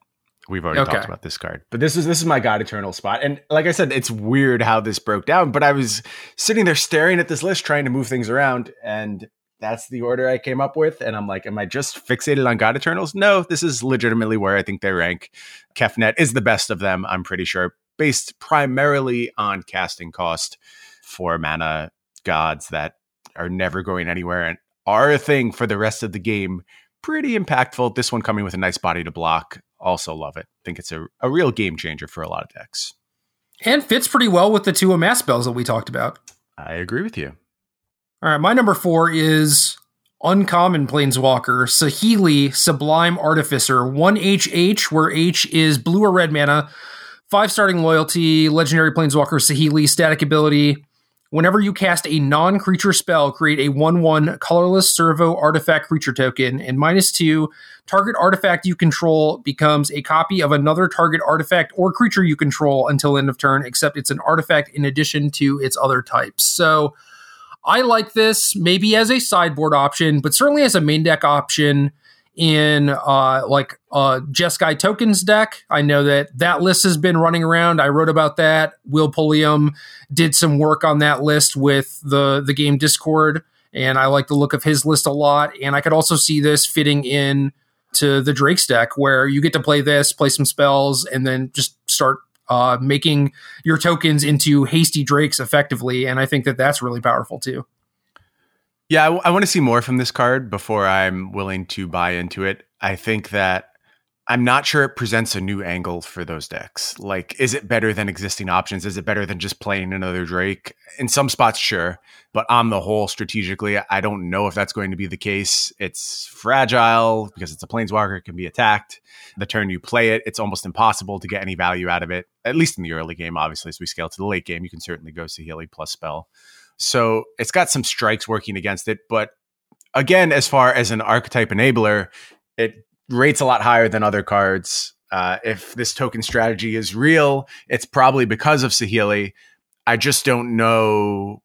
We've already Okay. talked about this card, but this is this is my God Eternal spot. And like I said, it's weird how this broke down. But I was sitting there staring at this list, trying to move things around, and that's the order I came up with. And I'm like, am I just fixated on God Eternals? No, this is legitimately where I think they rank. Kefnet is the best of them. I'm pretty sure, based primarily on casting cost for mana gods that are never going anywhere and are a thing for the rest of the game pretty impactful. This one coming with a nice body to block. Also love it. I Think it's a, a real game changer for a lot of decks. And fits pretty well with the two amass spells that we talked about. I agree with you. All right, my number four is Uncommon Planeswalker, Saheeli Sublime Artificer, 1HH, where H is blue or red mana, five starting loyalty, legendary Planeswalker, Saheeli, static ability. Whenever you cast a non creature spell, create a 1 1 colorless servo artifact creature token, and minus two, target artifact you control becomes a copy of another target artifact or creature you control until end of turn, except it's an artifact in addition to its other types. So, I like this maybe as a sideboard option, but certainly as a main deck option in uh, like uh, Jeskai tokens deck. I know that that list has been running around. I wrote about that. Will Pulliam did some work on that list with the the game Discord, and I like the look of his list a lot. And I could also see this fitting in to the Drake's deck, where you get to play this, play some spells, and then just start uh, making your tokens into hasty drakes effectively. And I think that that's really powerful too. Yeah, I, want to see more from this card before I'm willing to buy into it. I think that I'm not sure it presents a new angle for those decks. Like, is it better than existing options? Is it better than just playing another Drake? In some spots, sure. But on the whole, strategically, I don't know if that's going to be the case. It's fragile because it's a planeswalker, it can be attacked. The turn you play it, it's almost impossible to get any value out of it, at least in the early game. Obviously, as we scale to the late game, you can certainly go Saheeli plus spell. So it's got some strikes working against it. But again, as far as an archetype enabler, it rates a lot higher than other cards. Uh, if this token strategy is real, it's probably because of Saheeli. I just don't know.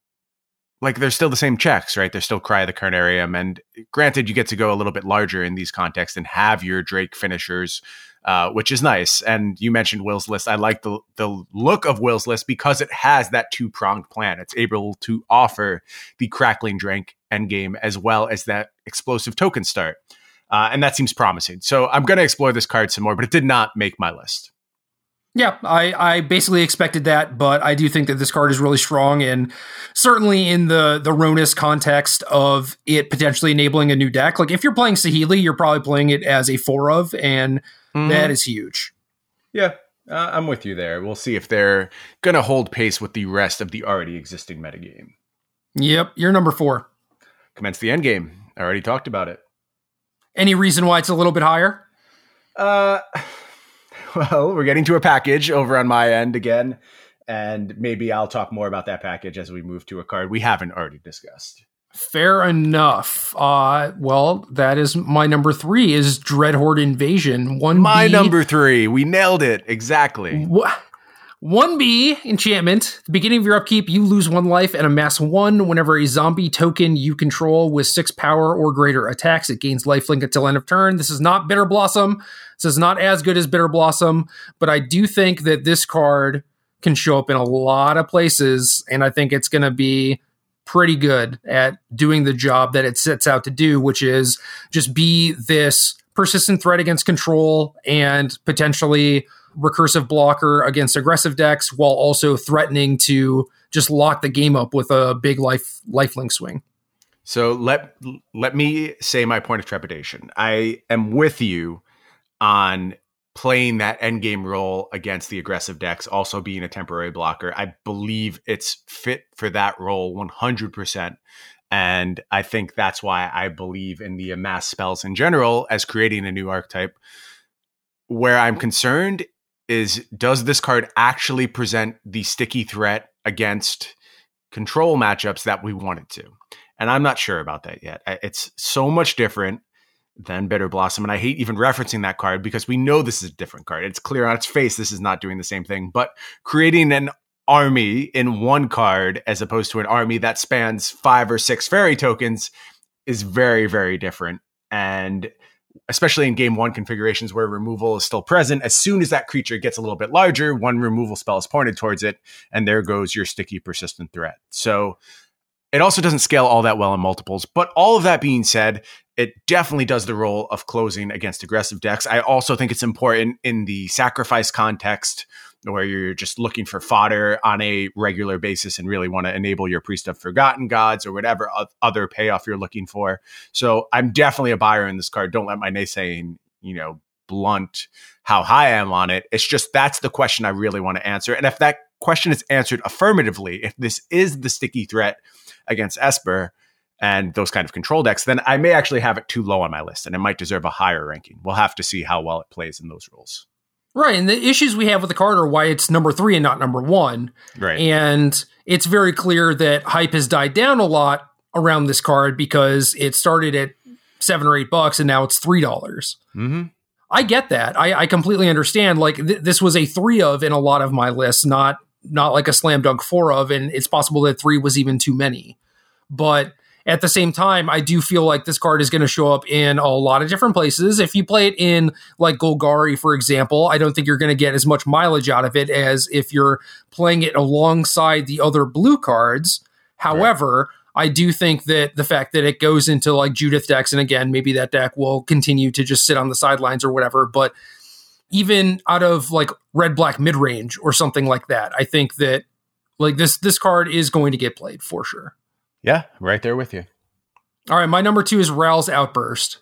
Like, they're still the same checks, right? They're still Cry the Carnarium. And granted, you get to go a little bit larger in these contexts and have your Drake finishers, uh, which is nice. And you mentioned Will's list. I like the, the look of Will's list because it has that two pronged plan. It's able to offer the Crackling Drake endgame as well as that explosive token start. Uh, and that seems promising. So I'm going to explore this card some more, but it did not make my list. Yeah, I, I basically expected that, but I do think that this card is really strong, and certainly in the the Rhonas context of it potentially enabling a new deck. Like if you're playing Saheeli, you're probably playing it as a four of, and mm-hmm. that is huge. Yeah, uh, I'm with you there. We'll see if they're going to hold pace with the rest of the already existing metagame. Yep, you're number four. Commence the end game. I already talked about it. Any reason why it's a little bit higher? Uh, [LAUGHS] well, we're getting to a package over on my end again, and maybe I'll talk more about that package as we move to a card we haven't already discussed. Fair enough. Uh, well, that is my number three is Dreadhorde Invasion. One my number three. We nailed it exactly. Wh- 1B enchantment. The beginning of your upkeep, you lose one life and amass one whenever a zombie token you control with six power or greater attacks. It gains lifelink until end of turn. This is not Bitter Blossom. This is not as good as Bitter Blossom, but I do think that this card can show up in a lot of places, and I think it's going to be pretty good at doing the job that it sets out to do, which is just be this persistent threat against control and potentially recursive blocker against aggressive decks while also threatening to just lock the game up with a big life lifelink swing. So let let me say my point of trepidation. I am with you on playing that endgame role against the aggressive decks, also being a temporary blocker. I believe it's fit for that role 100%. And I think that's why I believe in the amass spells in general as creating a new archetype where I'm concerned is does this card actually present the sticky threat against control matchups that we want it to? And I'm not sure about that yet. It's so much different than Bitter Blossom. And I hate even referencing that card because we know this is a different card. It's clear on its face this is not doing the same thing. But creating an army in one card as opposed to an army that spans five or six fairy tokens is very, very different. And especially in game one configurations where removal is still present, as soon as that creature gets a little bit larger, one removal spell is pointed towards it, and there goes your sticky persistent threat. So it also doesn't scale all that well in multiples. But all of that being said, it definitely does the role of closing against aggressive decks. I also think it's important in the sacrifice context where you're just looking for fodder on a regular basis and really want to enable your priest of forgotten gods or whatever other payoff you're looking for. So I'm definitely a buyer in this card. Don't let my naysaying, you know, blunt how high I am on it. It's just that's the question I really want to answer. And if that question is answered affirmatively, if this is the sticky threat against Esper and those kind of control decks, then I may actually have it too low on my list and it might deserve a higher ranking. We'll have to see how well it plays in those rules. Right. And the issues we have with the card are why it's number three and not number one. Right. And it's very clear that hype has died down a lot around this card because it started at seven or eight bucks and now it's three dollars. Mm-hmm. I get that. I, I completely understand. Like th- this was a three of in a lot of my lists, not not like a slam dunk four of, and it's possible that three was even too many. But at the same time, I do feel like this card is going to show up in a lot of different places. If you play it in like Golgari, for example, I don't think you're going to get as much mileage out of it as if you're playing it alongside the other blue cards. However, right. I do think that the fact that it goes into like Judith decks, and again, maybe that deck will continue to just sit on the sidelines or whatever, but even out of like red black mid range or something like that, I think that like this this card is going to get played for sure. Yeah, right there with you. All right, my number two is Ral's Outburst.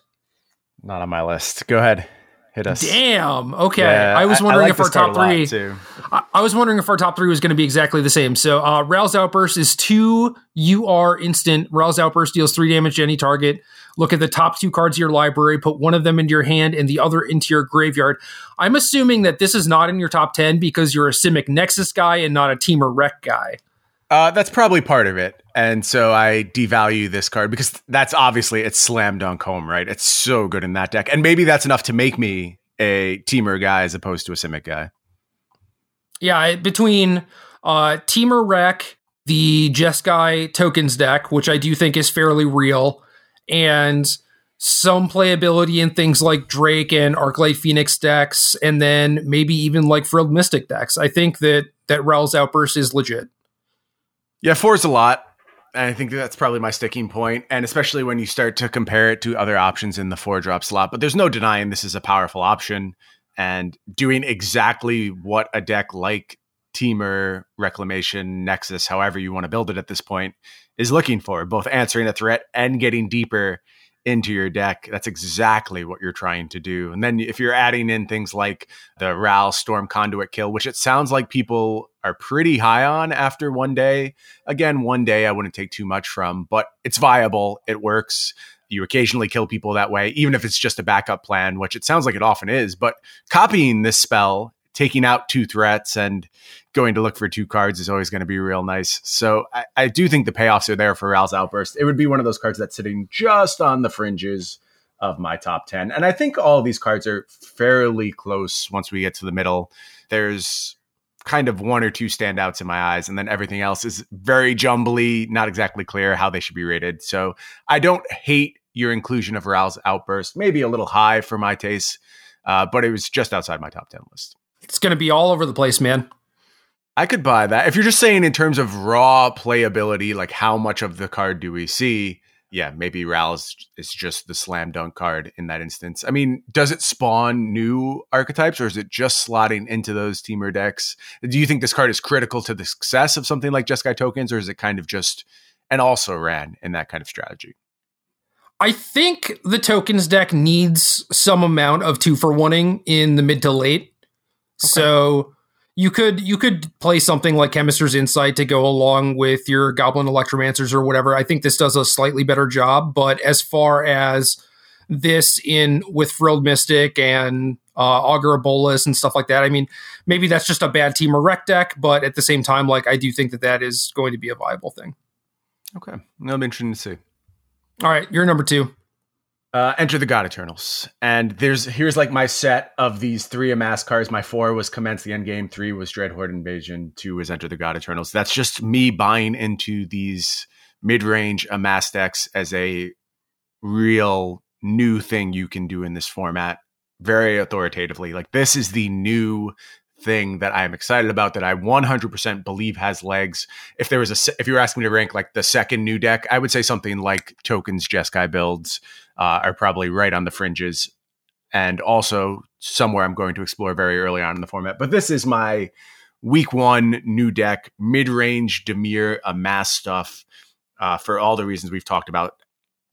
Not on my list. Go ahead. Hit us. Damn. Okay. Yeah, I was wondering I, I like if our top three. I, I, was wondering if our top three was going to be exactly the same. So, uh, Ral's Outburst is two UR instant. Ral's Outburst deals three damage to any target. Look at the top two cards of your library, put one of them into your hand and the other into your graveyard. I'm assuming that this is not in your top 10 because you're a Simic Nexus guy and not a Temur Rec guy. Uh, that's probably part of it. And so I devalue this card because that's obviously it's slam dunk home, right? It's so good in that deck. And maybe that's enough to make me a Temur guy as opposed to a Simic guy. Yeah, between uh Temur Rec, the Jeskai tokens deck, which I do think is fairly real, and some playability in things like Drake and Arclight Phoenix decks, and then maybe even like Frilled Mystic decks. I think that that Ral's Outburst is legit. Yeah, four is a lot. And I think that's probably my sticking point, and especially when you start to compare it to other options in the four drop slot. But there's no denying this is a powerful option, and doing exactly what a deck like Temur, Reclamation, Nexus, however you want to build it at this point, is looking for, both answering a threat and getting deeper into your deck. That's exactly what you're trying to do. And then if you're adding in things like the Ral Storm Conduit kill, which it sounds like people are pretty high on after one day. Again, one day I wouldn't take too much from, but it's viable. It works. You occasionally kill people that way, even if it's just a backup plan, which it sounds like it often is. But copying this spell taking out two threats and going to look for two cards is always going to be real nice. So I, I do think the payoffs are there for Ral's Outburst. It would be one of those cards that's sitting just on the fringes of my top 10. And I think all these cards are fairly close once we get to the middle. There's kind of one or two standouts in my eyes, and then everything else is very jumbly, not exactly clear how they should be rated. So I don't hate your inclusion of Ral's Outburst, maybe a little high for my taste, uh, but it was just outside my top 10 list. It's going to be all over the place, man. I could buy that. If you're just saying in terms of raw playability, like how much of the card do we see? Yeah, maybe Ral is, is just the slam dunk card in that instance. I mean, does it spawn new archetypes or is it just slotting into those Temur decks? Do you think this card is critical to the success of something like Jeskai Tokens or is it kind of just and also ran in that kind of strategy? I think the tokens deck needs some amount of two for oneing in the mid to late so you could you could play something like Chemist's Insight to go along with your Goblin Electromancers or whatever. I think this does a slightly better job, but as far as this in with Frilled Mystic and uh, Augur Bolas and stuff like that. I mean, maybe that's just a bad Temur Rec deck, but at the same time, like I do think that that is going to be a viable thing. Okay, that'll be interesting to see. All right, you're number two. Uh, Enter the God Eternals, and there's here's like my set of these three amass cards. My four was Commence the End Game, three was Dreadhorde Invasion, two was Enter the God Eternals. That's just me buying into these mid range amass decks as a real new thing you can do in this format, very authoritatively. Like this is the new thing that I'm excited about that I 100% believe has legs. If there was a, if you were asking me to rank like the second new deck, I would say something like tokens, Jeskai builds uh, are probably right on the fringes, and also somewhere I'm going to explore very early on in the format. But this is my week one new deck, mid range Dimir amass stuff. Uh, for all the reasons we've talked about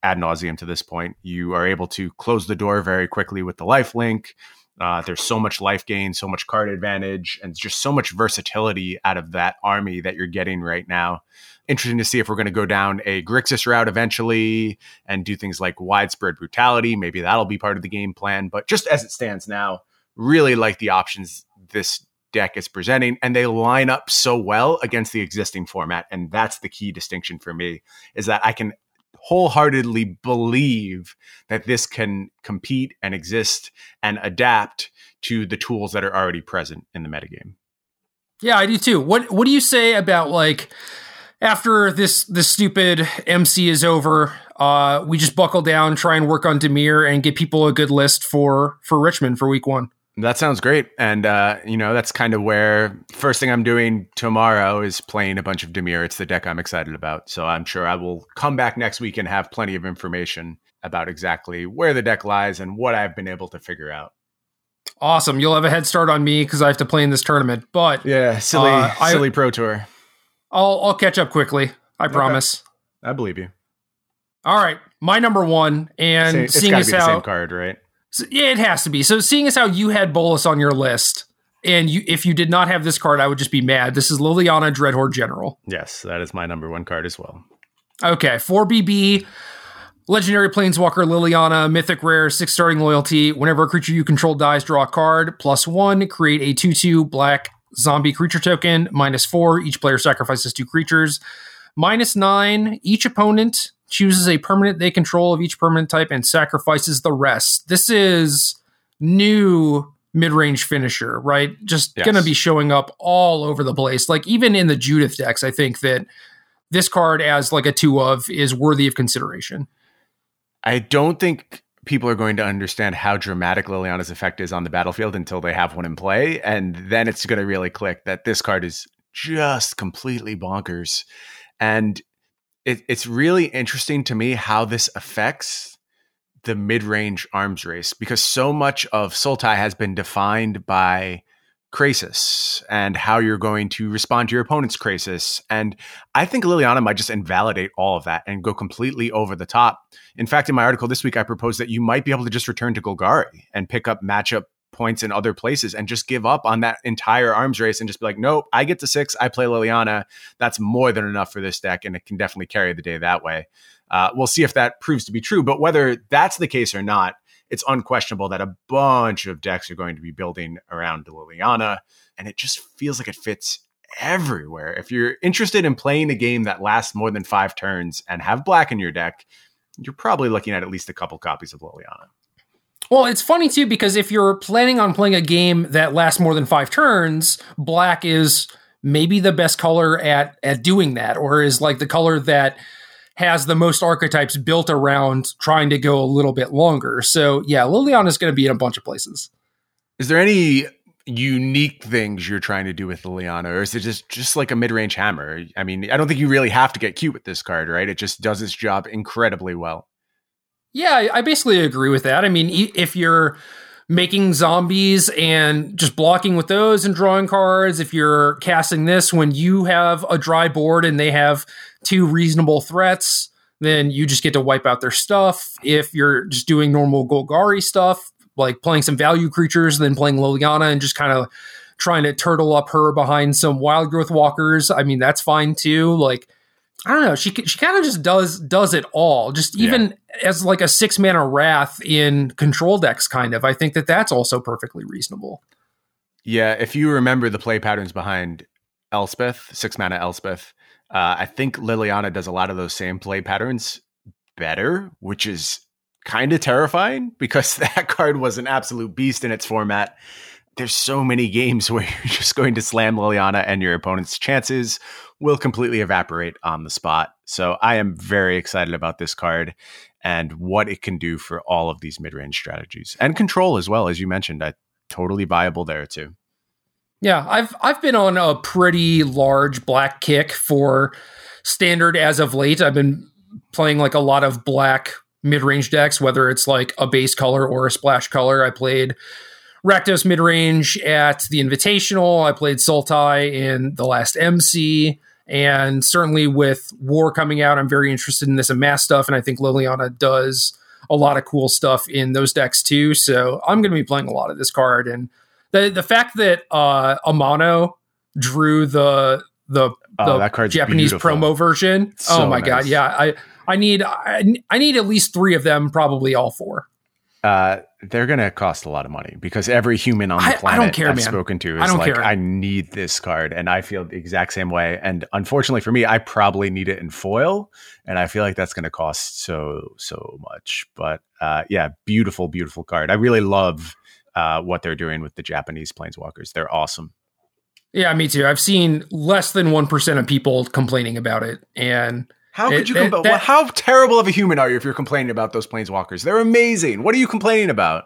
ad nauseum to this point, you are able to close the door very quickly with the life link. Uh, there's so much life gain, so much card advantage, and just so much versatility out of that army that you're getting right now. Interesting to see if we're going to go down a Grixis route eventually and do things like widespread brutality. Maybe that'll be part of the game plan. But just as it stands now, really like the options this deck is presenting, and they line up so well against the existing format. And that's the key distinction for me is that I can wholeheartedly believe that this can compete and exist and adapt to the tools that are already present in the metagame. Yeah, I do too. What what do you say about like after this this stupid MC is over, uh, we just buckle down, try and work on Dimir and get people a good list for for Richmond for week one. That sounds great. And, uh, you know, that's kind of where first thing I'm doing tomorrow is playing a bunch of Dimir. It's the deck I'm excited about. So I'm sure I will come back next week and have plenty of information about exactly where the deck lies and what I've been able to figure out. Awesome. You'll have a head start on me because I have to play in this tournament. But yeah, silly, uh, silly I, pro tour. I'll I'll catch up quickly. I okay. promise. I believe you. All right, my number one, and it's seeing as how same card, right? So, yeah, it has to be. So seeing as how you had Bolas on your list, and you if you did not have this card, I would just be mad. This is Liliana Dreadhorde General. Yes, that is my number one card as well. Okay, four BB. Legendary Planeswalker Liliana, Mythic Rare, six starting loyalty. Whenever a creature you control dies, draw a card. Plus one, create a 2 2 black zombie creature token. Minus four, each player sacrifices two creatures. Minus nine, each opponent chooses a permanent they control of each permanent type and sacrifices the rest. This is new mid-range finisher, right? Just yes. going to be showing up all over the place. Like even in the Judith decks, I think that this card as like a two of is worthy of consideration. I don't think people are going to understand how dramatic Liliana's effect is on the battlefield until they have one in play, and then it's going to really click that this card is just completely bonkers. And it, it's really interesting to me how this affects the mid-range arms race because so much of Sultai has been defined by Krasis and how you're going to respond to your opponent's Krasis. And I think Liliana might just invalidate all of that and go completely over the top. In fact, in my article this week, I proposed that you might be able to just return to Golgari and pick up matchup points in other places and just give up on that entire arms race and just be like, nope, I get to six. I play Liliana. That's more than enough for this deck, and it can definitely carry the day that way. Uh, we'll see if that proves to be true. But whether that's the case or not, it's unquestionable that a bunch of decks are going to be building around Liliana, and it just feels like it fits everywhere. If you're interested in playing a game that lasts more than five turns and have black in your deck, you're probably looking at at least a couple copies of Liliana. Well, it's funny too because if you're planning on playing a game that lasts more than five turns, black is maybe the best color at at doing that, or is like the color that has the most archetypes built around trying to go a little bit longer. So yeah, Liliana is going to be in a bunch of places. Is there any unique things you're trying to do with Liliana, or is it just just like a mid range hammer? I mean, I don't think you really have to get cute with this card, right? It just does its job incredibly well. Yeah, I basically agree with that. I mean, if you're making zombies and just blocking with those and drawing cards, if you're casting this when you have a dry board and they have two reasonable threats, then you just get to wipe out their stuff. If you're just doing normal Golgari stuff, like playing some value creatures, then playing Liliana and just kind of trying to turtle up her behind some Wildgrowth Walkers, I mean, that's fine too. Like, I don't know. She she kind of just does does it all. Just even as like a six mana wrath in control decks, kind of. I think that that's also perfectly reasonable. Yeah, if you remember the play patterns behind Elspeth, six mana Elspeth, uh, I think Liliana does a lot of those same play patterns better, which is kind of terrifying [LAUGHS] because that card was an absolute beast in its format. There's so many games [LAUGHS] where you're just going to slam Liliana and your opponent's chances will completely evaporate on the spot. So I am very excited about this card and what it can do for all of these mid-range strategies and control as well as you mentioned. I totally viable there too. Yeah, I've I've been on a pretty large black kick for standard as of late. I've been playing like a lot of black mid-range decks, whether it's like a base color or a splash color. I played Rakdos mid-range at the Invitational. I played Sultai in the last MC. And certainly with War coming out, I'm very interested in this amass stuff. And I think Liliana does a lot of cool stuff in those decks too. So I'm going to be playing a lot of this card. And the the fact that uh, Amano drew the the, Oh, the Japanese beautiful. promo version. So oh my nice. god, yeah. I I need I, I need at least three of them, probably all four. Uh, they're going to cost a lot of money because every human on the I- I don't planet care, I've man. spoken to I is don't like, care. I need this card. And I feel the exact same way. And unfortunately for me, I probably need it in foil. And I feel like that's going to cost so, so much. But uh, yeah, beautiful, beautiful card. I really love uh, what they're doing with the Japanese planeswalkers. They're awesome. Yeah, me too. I've seen less than one percent of people complaining about it, and How It- could you? it- compl- that- how terrible of a human are you if you're complaining about those planeswalkers? They're amazing. What are you complaining about?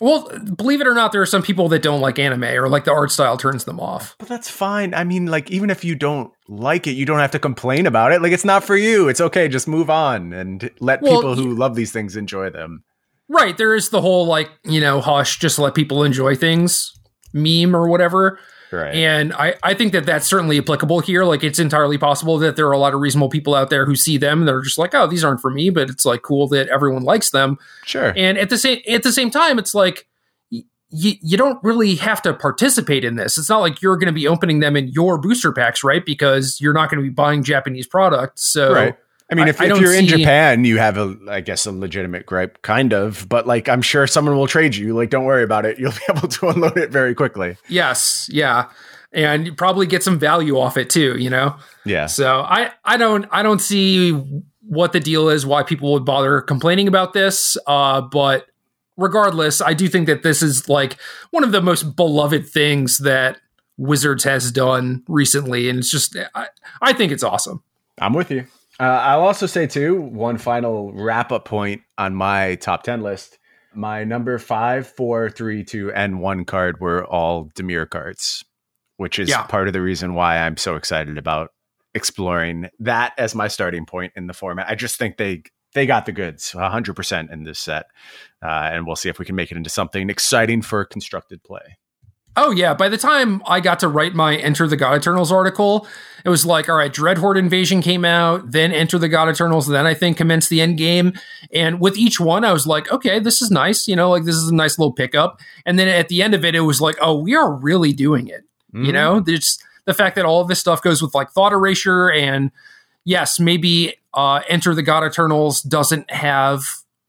well, believe it or not, there are some people that don't like anime or like the art style turns them off. But that's fine. I mean, like, even if you don't like it, you don't have to complain about it. Like, it's not for you. It's okay. Just move on and let Well, people who love these things enjoy them. Right. There is the whole like, you know, hush, just let people enjoy things meme or whatever. Right. And I, I think that that's certainly applicable here. Like, it's entirely possible that there are a lot of reasonable people out there who see them and they're just like, oh, these aren't for me, but it's like cool that everyone likes them. sure. And at the same at the same time, it's like y- you don't really have to participate in this. It's not like you're going to be opening them in your booster packs, right? Because you're not going to be buying Japanese products. So right. I mean, if, I if don't you're in Japan, you have a, I guess, a legitimate gripe, kind of. But like, I'm sure someone will trade you. Like, don't worry about it. You'll [LAUGHS] be able to unload it very quickly. yes, yeah, and you probably get some value off it too. You know. Yeah. So I I don't I don't see what the deal is, why people would bother complaining about this. Uh, but regardless, I do think that this is like one of the most beloved things that Wizards has done recently, and it's just I, I think it's awesome. I'm with you. Uh, I'll also say too one final wrap up point on my top ten list. My number five, four, three, two, and one card were all Dimir cards, which is Yeah. part of the reason why I'm so excited about exploring that as my starting point in the format. I just think they they got the goods, hundred percent in this set, uh, and we'll see if we can make it into something exciting for constructed play. Oh yeah, by the time I got to write my Enter the God Eternals article, it was like, all right, Dreadhorde Invasion came out, then Enter the God Eternals, then I think commence the end game. And with each one, I was like, okay, this is nice, you know, like this is a nice little pickup. And then at the end of it, it was like, oh, we are really doing it. Mm-hmm. You know, there's the fact that all of this stuff goes with like thought erasure and yes, maybe uh, Enter the God Eternals doesn't have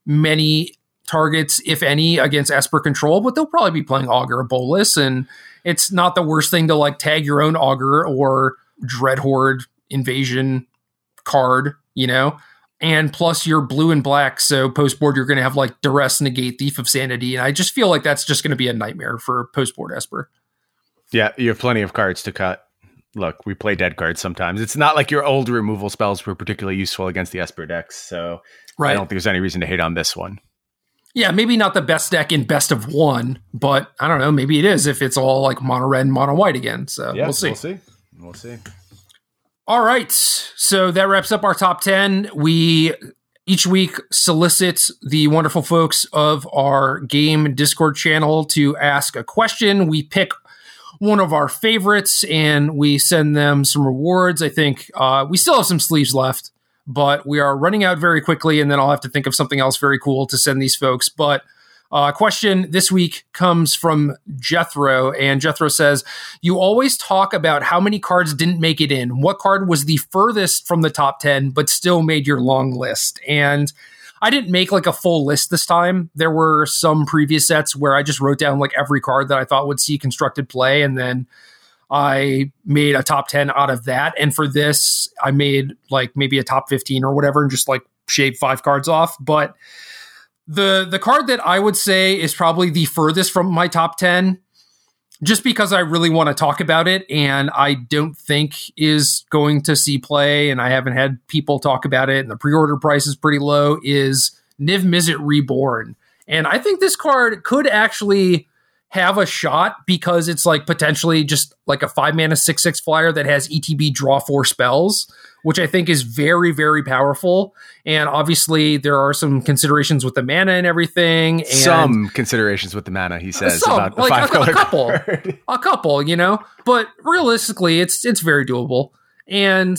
many targets, if any, against Esper Control, but they'll probably be playing Augur of Bolas, and it's not the worst thing to like tag your own Augur or Dreadhorde Invasion card, you know? And plus, you're blue and black, so post board you're going to have like Duress, Negate, Thief of Sanity, and I just feel like that's just going to be a nightmare for post board Esper. Yeah, you have plenty of cards to cut. Look, we play dead cards sometimes. It's not like your old removal spells were particularly useful against the Esper decks, so I don't think there's any reason to hate on this one. Yeah, maybe not the best deck in best of one, but I don't know. Maybe it is if it's all like mono red and mono white again. So we'll see. We'll see. We'll see. All right. So that wraps up our top 10. We each week solicit the wonderful folks of our game Discord channel to ask a question. We pick one of our favorites and we send them some rewards. I think uh, we still have some sleeves left, but we are running out very quickly, and then I'll have to think of something else very cool to send these folks. But uh, question this week comes from Jethro, and Jethro says, You always talk about how many cards didn't make it in. What card was the furthest from the top 10, but still made your long list? And I didn't make like a full list this time. There were some previous sets where I just wrote down like every card that I thought would see constructed play, and then I made a top 10 out of that. And for this, I made like maybe a top 15 or whatever and just like shaved five cards off. But the the card that I would say is probably the furthest from my top 10 just because I really want to talk about it and I don't think is going to see play and I haven't had people talk about it and the pre-order price is pretty low is Niv Mizzet Reborn. And I think this card could actually have a shot because it's like potentially just like a five mana six six flyer that has ETB draw four spells, which I think is very very powerful. And obviously there are some considerations with the mana and everything. And some considerations with the mana, he says some, about the like five a, color a couple, card. a couple, you know. But realistically, it's it's very doable. And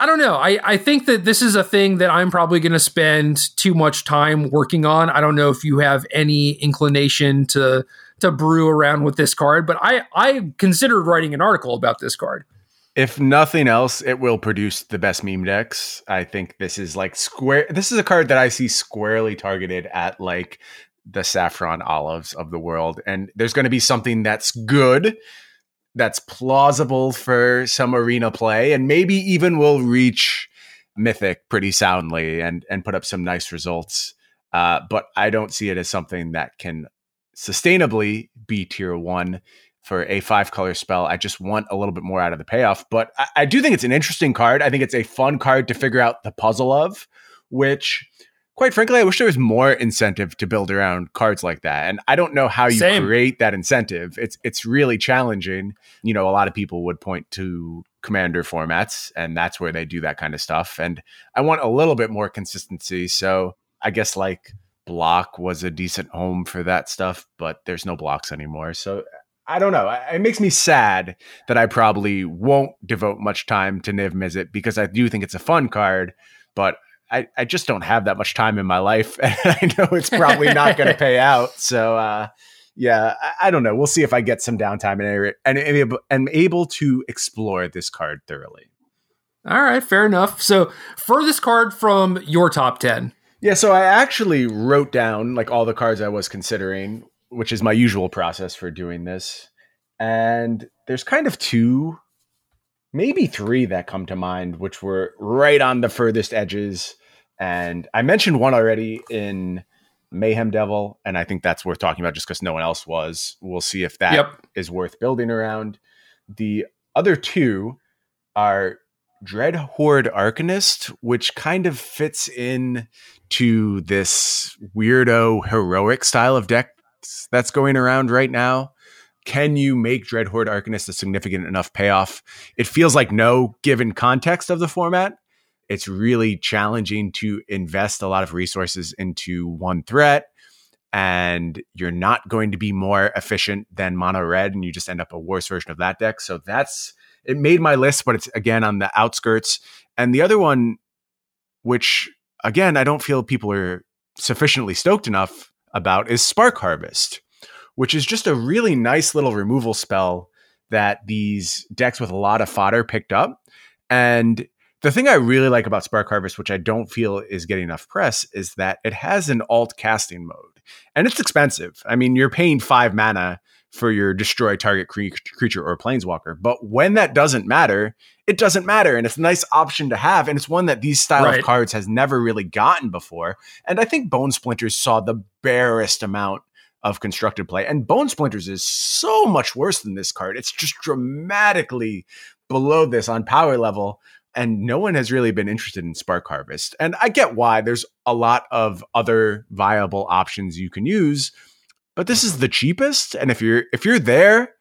I don't know. I, I think that this is a thing that I'm probably going to spend too much time working on. I don't know if you have any inclination to to brew around with this card, but I I considered writing an article about this card. If nothing else, it will produce the best meme decks. I think this is like square. This is a card that I see squarely targeted at like the Saffron Olives of the world, and there's going to be something that's good that's plausible for some arena play and maybe even will reach mythic pretty soundly and and put up some nice results. Uh, but i don't see it as something that can sustainably be tier one for a five color spell. I just want a little bit more out of the payoff but I, I do think it's an interesting card. I think it's a fun card to figure out the puzzle of which quite frankly, I wish there was more incentive to build around cards like that. And I don't know how you Same. create that incentive. It's it's really challenging. You know, a lot of people would point to commander formats, and that's where they do that kind of stuff. And I want a little bit more consistency. So I guess like block was a decent home for that stuff, but there's no blocks anymore. So I don't know. It makes me sad that I probably won't devote much time to Niv Mizzet because I do think it's a fun card, but I, I just don't have that much time in my life. [LAUGHS] And I know it's [LAUGHS] probably not going to pay out. So, uh, yeah, I, I, don't know. We'll see if I get some downtime and, and, and am able to explore this card thoroughly. All right, fair enough. So, furthest card from your top 10. Yeah, so I actually wrote down like all the cards I was considering, which is my usual process for doing this. And there's kind of two maybe three that come to mind, which were right on the furthest edges. And I mentioned one already in Mayhem Devil, and I think that's worth talking about just because no one else was. We'll see if that yep. is worth building around. The other two are Dreadhorde Arcanist, which kind of fits in to this weirdo heroic style of decks that's going around right now can you make Dreadhorde Arcanist a significant enough payoff? It feels like no, given context of the format. It's really challenging to invest a lot of resources into one threat, and you're not going to be more efficient than mono red, and you just end up a worse version of that deck. So that's it made my list, but it's again on the outskirts. And the other one, which again, I don't feel people are sufficiently stoked enough about, is Spark Harvest which is just a really nice little removal spell that these decks with a lot of fodder picked up. And the thing I really like about Spark Harvest, which I don't feel is getting enough press, is that it has an alt casting mode. And it's expensive. I mean, you're paying five mana for your destroy target cre- creature or planeswalker. But when that doesn't matter, it doesn't matter. And it's a nice option to have. And it's one that these style right. of cards has never really gotten before. And I think Bone Splinters saw the barest amount of constructed play. And Bone Splinters is so much worse than this card. It's just dramatically below this on power level. And no one has really been interested in Spark Harvest. And I get why. There's a lot of other viable options you can use, but this is the cheapest. And if you're if you're there,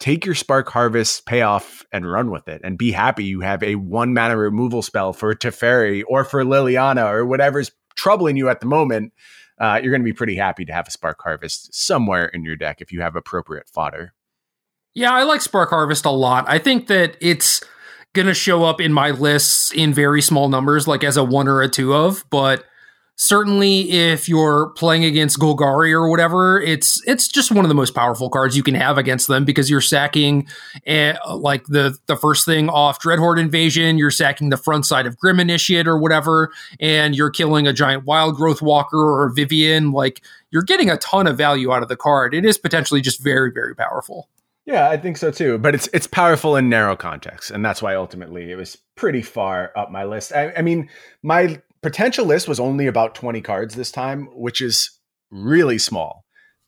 take your Spark Harvest payoff and run with it and be happy you have a one mana removal spell for Teferi or for Liliana or whatever's troubling you at the moment uh, you're going to be pretty happy to have a Spark Harvest somewhere in your deck if you have appropriate fodder. Yeah, I like Spark Harvest a lot. I think that it's to show up in my lists in very small numbers, like as a one or a two of, but certainly if you're playing against Golgari or whatever, it's it's just one of the most powerful cards you can have against them because you're sacking uh, like the the first thing off Dreadhorde Invasion, you're sacking the front side of Grim Initiate or whatever, and you're killing a giant Wildgrowth Walker or Vivien. Like you're getting a ton of value out of the card. It is potentially just very very powerful. Yeah, I think so too. But it's it's powerful in narrow context, and that's why ultimately it was pretty far up my list. I, I mean, my potential list was only about 20 cards this time, which is really small.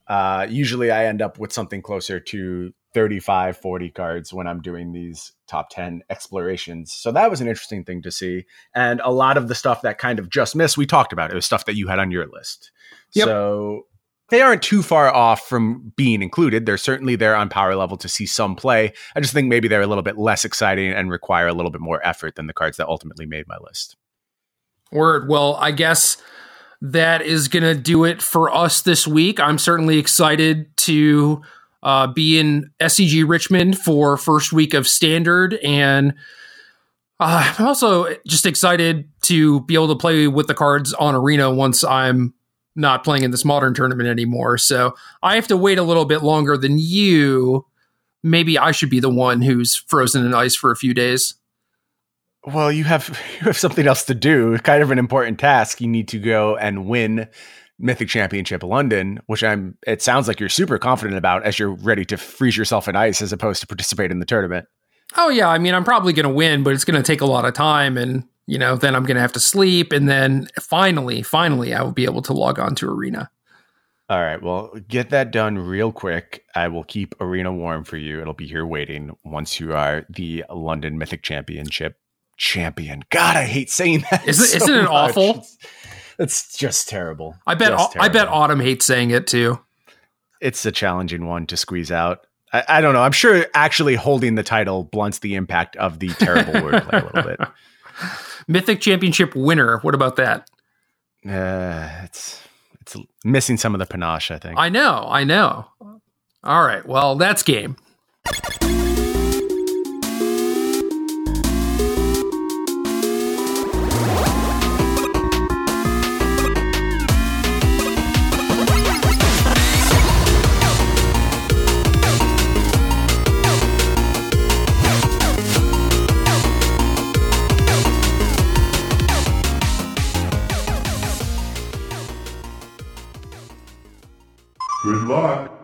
Uh, usually I end up with something closer to 35, 40 cards when I'm doing these top 10 explorations. So that was an interesting thing to see. And a lot of the stuff that kind of just missed, we talked about. It was stuff that you had on your list. Yep. So they aren't too far off from being included. They're certainly there on power level to see some play. I just think maybe they're a little bit less exciting and require a little bit more effort than the cards that ultimately made my list. Word. Well, I guess that is going to do it for us this week. I'm certainly excited to uh, be in SCG Richmond for first week of standard. And uh, I'm also just excited to be able to play with the cards on Arena once I'm not playing in this modern tournament anymore. So I have to wait a little bit longer than you. Maybe I should be the one who's frozen in ice for a few days. Well, you have [LAUGHS] you have something else to do. Kind of an important task. You need to go and win Mythic Championship London, which I'm. It sounds like you're super confident about as you're ready to freeze yourself in ice as opposed to participate in the tournament. Oh yeah, I mean I'm probably going to win, but it's going to take a lot of time, and you know then I'm going to have to sleep, and then finally, finally, I will be able to log on to Arena. All right, well, get that done real quick. I will keep Arena warm for you. It'll be here waiting once you are the London Mythic Championship champion. God, I hate saying that. Isn't, so isn't it much. awful? It's, it's, just terrible. I bet. Terrible. I bet Autumn hates saying it too. It's a challenging one to squeeze out. I, I don't know. I'm sure actually holding the title blunts the impact of the terrible wordplay a little bit. [LAUGHS] Mythic Championship winner. What about that? Uh, it's it's missing some of the panache. I think. I know. I know. All right. Well, that's game. Good luck.